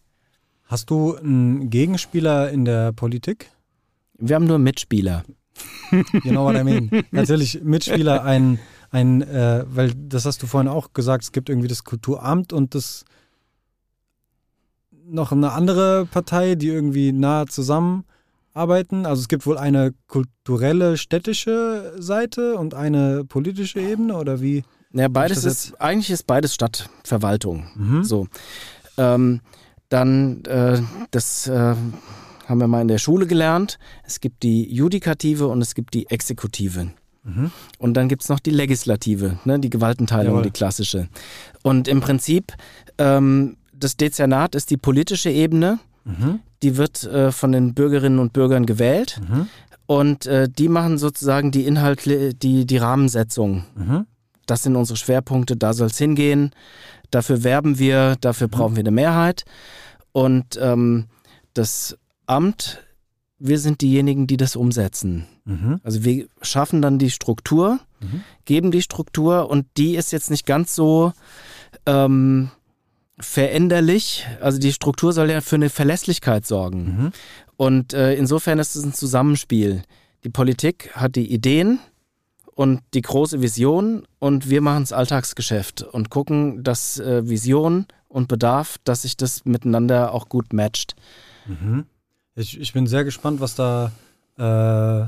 S3: Hast du einen Gegenspieler in der Politik?
S1: Wir haben nur Mitspieler.
S3: You know what I mean? Natürlich Mitspieler, ein, ein äh, weil das hast du vorhin auch gesagt, es gibt irgendwie das Kulturamt und das noch eine andere Partei, die irgendwie nah zusammenarbeiten. Also es gibt wohl eine kulturelle städtische Seite und eine politische Ebene oder wie?
S1: Ja, beides ist, eigentlich ist beides Stadtverwaltung.
S3: Mhm.
S1: So. Ähm, dann, äh, das äh, haben wir mal in der Schule gelernt. Es gibt die Judikative und es gibt die Exekutive.
S3: Mhm.
S1: Und dann gibt es noch die Legislative, ne, die Gewaltenteilung,
S3: Jawohl.
S1: die klassische. Und im Prinzip, ähm, das Dezernat ist die politische Ebene,
S3: Mhm.
S1: die wird äh, von den Bürgerinnen und Bürgern gewählt
S3: Mhm.
S1: und äh, die machen sozusagen die Inhalte, die, die Rahmensetzung.
S3: Mhm.
S1: Das sind unsere Schwerpunkte, da soll es hingehen. Dafür werben wir, dafür brauchen wir eine Mehrheit. Und ähm, das Amt, wir sind diejenigen, die das umsetzen.
S3: Mhm.
S1: Also wir schaffen dann die Struktur,
S3: Mhm.
S1: geben die Struktur und die ist jetzt nicht ganz so ähm, veränderlich. Also die Struktur soll ja für eine Verlässlichkeit sorgen.
S3: Mhm.
S1: Und äh, insofern ist es ein Zusammenspiel. Die Politik hat die Ideen und die große Vision und wir machen das Alltagsgeschäft und gucken, dass äh, Vision und Bedarf, dass sich das miteinander auch gut matcht.
S3: Mhm. Ich, ich bin sehr gespannt, was da äh,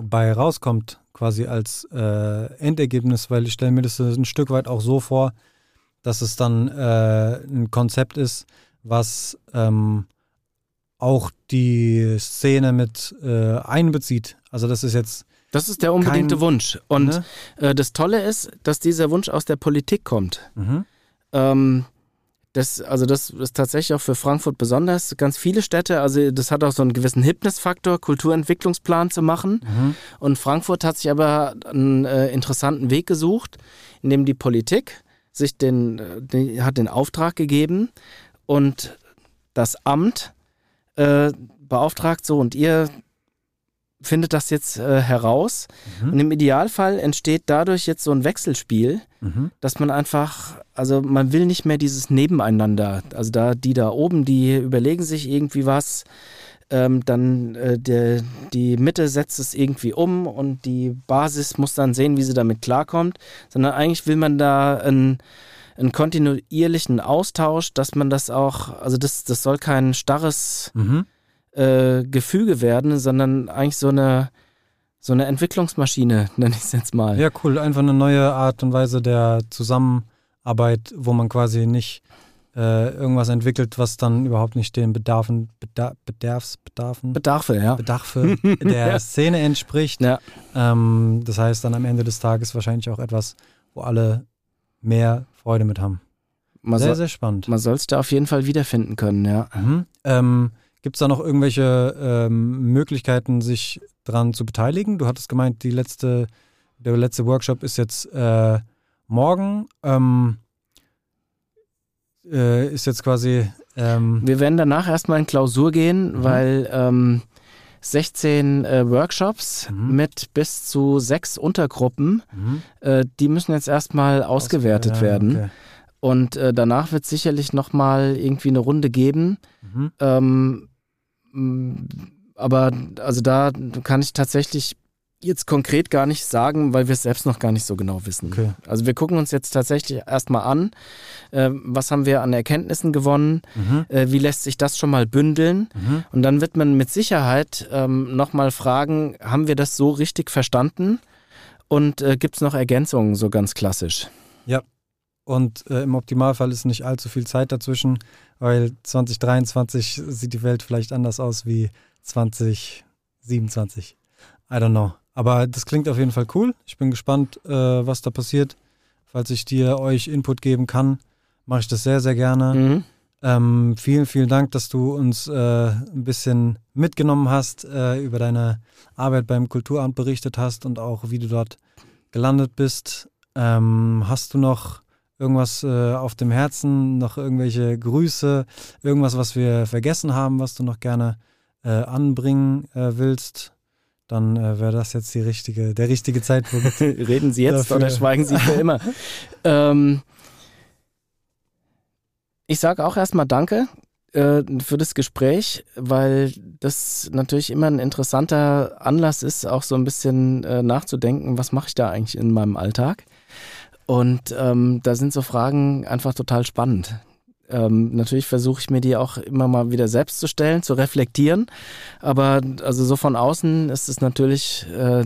S3: bei rauskommt, quasi als äh, Endergebnis, weil ich stelle mir das ein Stück weit auch so vor, dass es dann äh, ein Konzept ist, was ähm, auch die Szene mit äh, einbezieht. Also das ist jetzt
S1: Das ist der unbedingte
S3: Kein-
S1: Wunsch. Und
S3: ne?
S1: äh, das Tolle ist, dass dieser Wunsch aus der Politik kommt.
S3: Mhm.
S1: Ähm, Das, also das ist tatsächlich auch für Frankfurt besonders. Ganz viele Städte, also das hat auch so einen gewissen Hypnisfaktor, Kulturentwicklungsplan zu machen.
S3: Mhm.
S1: Und Frankfurt hat sich aber einen äh, interessanten Weg gesucht, in dem die Politik sich den, äh, die hat den Auftrag gegeben und das Amt äh, beauftragt so und ihr findet das jetzt äh, heraus.
S3: Mhm.
S1: Und im Idealfall entsteht dadurch jetzt so ein Wechselspiel,
S3: Mhm.
S1: dass man einfach, also man will nicht mehr dieses Nebeneinander. Also da die da oben, die überlegen sich irgendwie was, ähm, dann äh, der, die Mitte setzt es irgendwie um und die Basis muss dann sehen, wie sie damit klarkommt, sondern eigentlich will man da einen, einen kontinuierlichen Austausch, dass man das auch, also das, das soll kein starres
S3: Mhm.
S1: Äh, Gefüge werden, sondern eigentlich so eine, so eine Entwicklungsmaschine, nenne ich es jetzt mal.
S3: Ja, cool. Einfach eine neue Art und Weise der Zusammenarbeit, wo man quasi nicht äh, irgendwas entwickelt, was dann überhaupt nicht den Bedarfen, Beda Bedarfsbedarfen,
S1: Bedarfe, ja.
S3: Bedarfe der
S1: Ja.
S3: Szene entspricht.
S1: Ja.
S3: Ähm, das heißt dann am Ende des Tages wahrscheinlich auch etwas, wo alle mehr Freude mit haben.
S1: Man,
S3: sehr,
S1: soll,
S3: sehr spannend.
S1: man soll es da auf jeden Fall wiederfinden können, ja.
S3: Mhm. Ähm, Gibt es da noch irgendwelche ähm, Möglichkeiten, sich dran zu beteiligen? Du hattest gemeint, die letzte, der letzte Workshop ist jetzt äh, morgen. Ähm, äh, ist jetzt quasi. Ähm,
S1: Wir werden danach erstmal in Klausur gehen,
S3: Mhm.
S1: weil ähm, 16 äh, Workshops
S3: Mhm.
S1: mit bis zu sechs Untergruppen,
S3: mhm.
S1: äh, die müssen jetzt erstmal ausgewertet
S3: Ja,
S1: werden.
S3: okay.
S1: Und äh, danach wird es sicherlich nochmal irgendwie eine Runde geben.
S3: Mhm.
S1: Ähm, aber also da kann ich tatsächlich jetzt konkret gar nicht sagen, weil wir es selbst noch gar nicht so genau wissen.
S3: Okay.
S1: Also wir gucken uns jetzt tatsächlich erstmal an, äh, was haben wir an Erkenntnissen gewonnen,
S3: Mhm.
S1: äh, wie lässt sich das schon mal bündeln
S3: Mhm.
S1: und dann wird man mit Sicherheit ähm, nochmal fragen, haben wir das so richtig verstanden und äh, gibt es noch Ergänzungen, so ganz klassisch.
S3: Und äh, im Optimalfall ist nicht allzu viel Zeit dazwischen, weil 2023 sieht die Welt vielleicht anders aus wie 2027. I don't know. Aber das klingt auf jeden Fall cool. Ich bin gespannt, äh, was da passiert. Falls ich dir euch Input geben kann, mache ich das sehr, sehr gerne.
S1: Mhm.
S3: Ähm, vielen, vielen Dank, dass du uns äh, ein bisschen mitgenommen hast, äh, über deine Arbeit beim Kulturamt berichtet hast und auch wie du dort gelandet bist. Ähm, hast du noch irgendwas äh, auf dem Herzen, noch irgendwelche Grüße, irgendwas, was wir vergessen haben, was du noch gerne äh, anbringen äh, willst? Dann äh, wäre das jetzt die richtige, der richtige Zeitpunkt.
S1: Reden Sie jetzt
S3: Dafür.
S1: oder schweigen Sie für immer? ähm, ich sage auch erstmal Danke äh, für das Gespräch, weil das natürlich immer ein interessanter Anlass ist, auch so ein bisschen äh, nachzudenken, was mache ich da eigentlich in meinem Alltag? Und ähm, da sind so Fragen einfach total spannend. Ähm, natürlich versuche ich mir die auch immer mal wieder selbst zu stellen, zu reflektieren. Aber also so von außen ist es natürlich äh,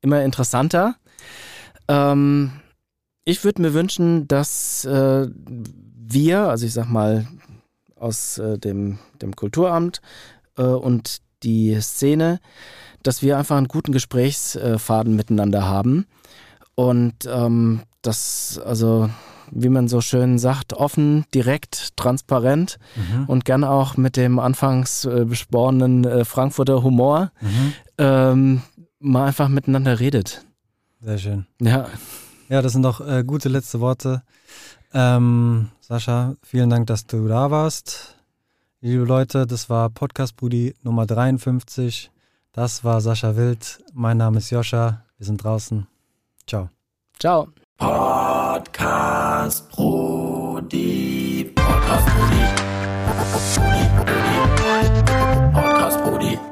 S1: immer interessanter. Ähm, ich würde mir wünschen, dass äh, wir, also ich sag mal aus äh, dem, dem Kulturamt äh, und die Szene, dass wir einfach einen guten Gesprächsfaden miteinander haben und ähm, das, also wie man so schön sagt, offen, direkt, transparent
S3: Mhm.
S1: und gerne auch mit dem anfangs äh, besporenen äh, Frankfurter Humor
S3: Mhm.
S1: ähm, mal einfach miteinander redet.
S3: Sehr schön.
S1: Ja,
S3: Ja, das sind doch äh, gute letzte Worte. Ähm, Sascha, vielen Dank, dass du da warst. Liebe Leute, das war Podcast Brudi Nummer 53. Das war Sascha Wild. Mein Name ist Joscha. Wir sind draußen. Ciao.
S1: Ciao. Podcast Brody. Podcast Brody.
S2: Podcast Brody. Podcast Brody.